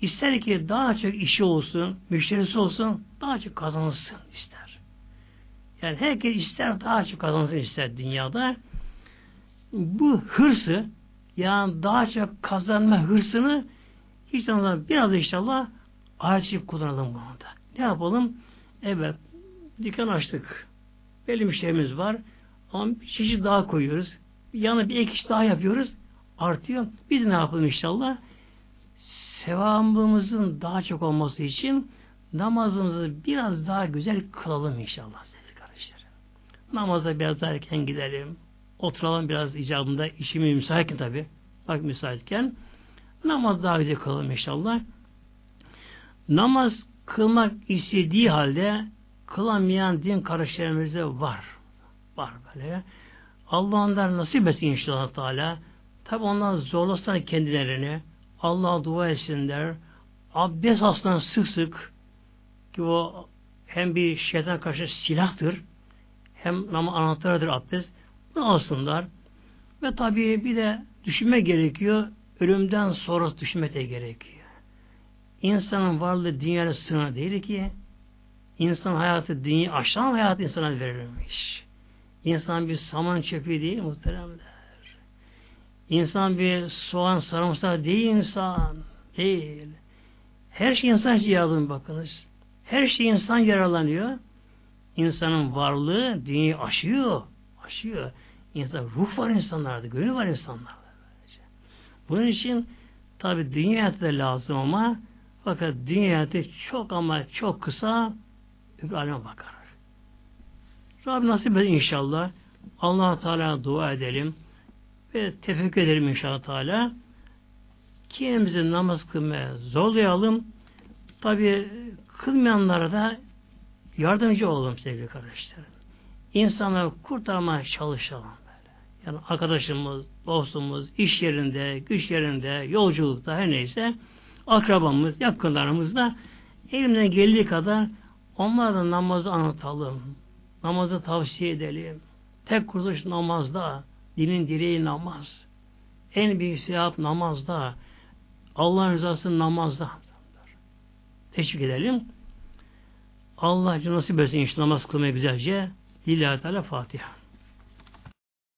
ister ki daha çok işi olsun, müşterisi olsun, daha çok kazanılsın ister. Yani herkes ister daha çok kazansın ister dünyada. Bu hırsı yani daha çok kazanma hırsını hiç anlamda biraz inşallah acil kullanalım bunu da. Ne yapalım? Evet, dükkan açtık. Belli müşterimiz var. Ama bir çeşit daha koyuyoruz. Yanına bir ek iş daha yapıyoruz. Artıyor. Biz ne yapalım inşallah? Sevabımızın daha çok olması için namazımızı biraz daha güzel kılalım inşallah sevgili kardeşlerim. Namaza biraz daha erken gidelim. Oturalım biraz icabında işimi müsaitken tabi. Bak müsaitken namaz daha güzel kılalım inşallah. Namaz kılmak istediği halde kılamayan din kardeşlerimizde var. Var böyle. Allah onları nasip etsin inşallah Teala. Tabi onlar zorlasınlar kendilerini. Allah'a dua etsinler. Abdest aslan sık sık ki o hem bir şeytan karşı silahtır hem nama anahtarıdır abdest. Bunu alsınlar. Ve tabi bir de düşünme gerekiyor. Ölümden sonra düşünme de gerekiyor. İnsanın varlığı dünyada sınır değil ki. İnsan hayatı dünya aşan hayat insana verilmiş. İnsan bir saman çöpü değil muhteremler. İnsan bir soğan sarımsak değil insan. Değil. Her şey insan yaratılmış bakınız. Her şey insan yararlanıyor. İnsanın varlığı dünyayı aşıyor. Aşıyor. İnsan, ruh var insanlarda, gönül var insanlarda. Bunun için tabi dünya hayatı da lazım ama fakat dünya hayatı çok ama çok kısa öbür aleme bakar. Rabbim nasip eder inşallah. allah Teala dua edelim ve tefekkür edelim inşallah Teala. Kendimizi namaz kılmaya zorlayalım. Tabi kılmayanlara da yardımcı olalım sevgili kardeşlerim. İnsanları kurtarmaya çalışalım. Böyle. Yani arkadaşımız, dostumuz, iş yerinde, güç yerinde, yolculukta her neyse akrabamız, yakınlarımız da elimden geldiği kadar onlara da namazı anlatalım. Namazı tavsiye edelim. Tek kuruluş namazda, dinin direği namaz. En büyük sevap namazda. Allah'ın rızası namazda. Teşvik edelim. Allah nasip etsin inşallah namaz kılmayı güzelce. Lillahi Teala Fatiha.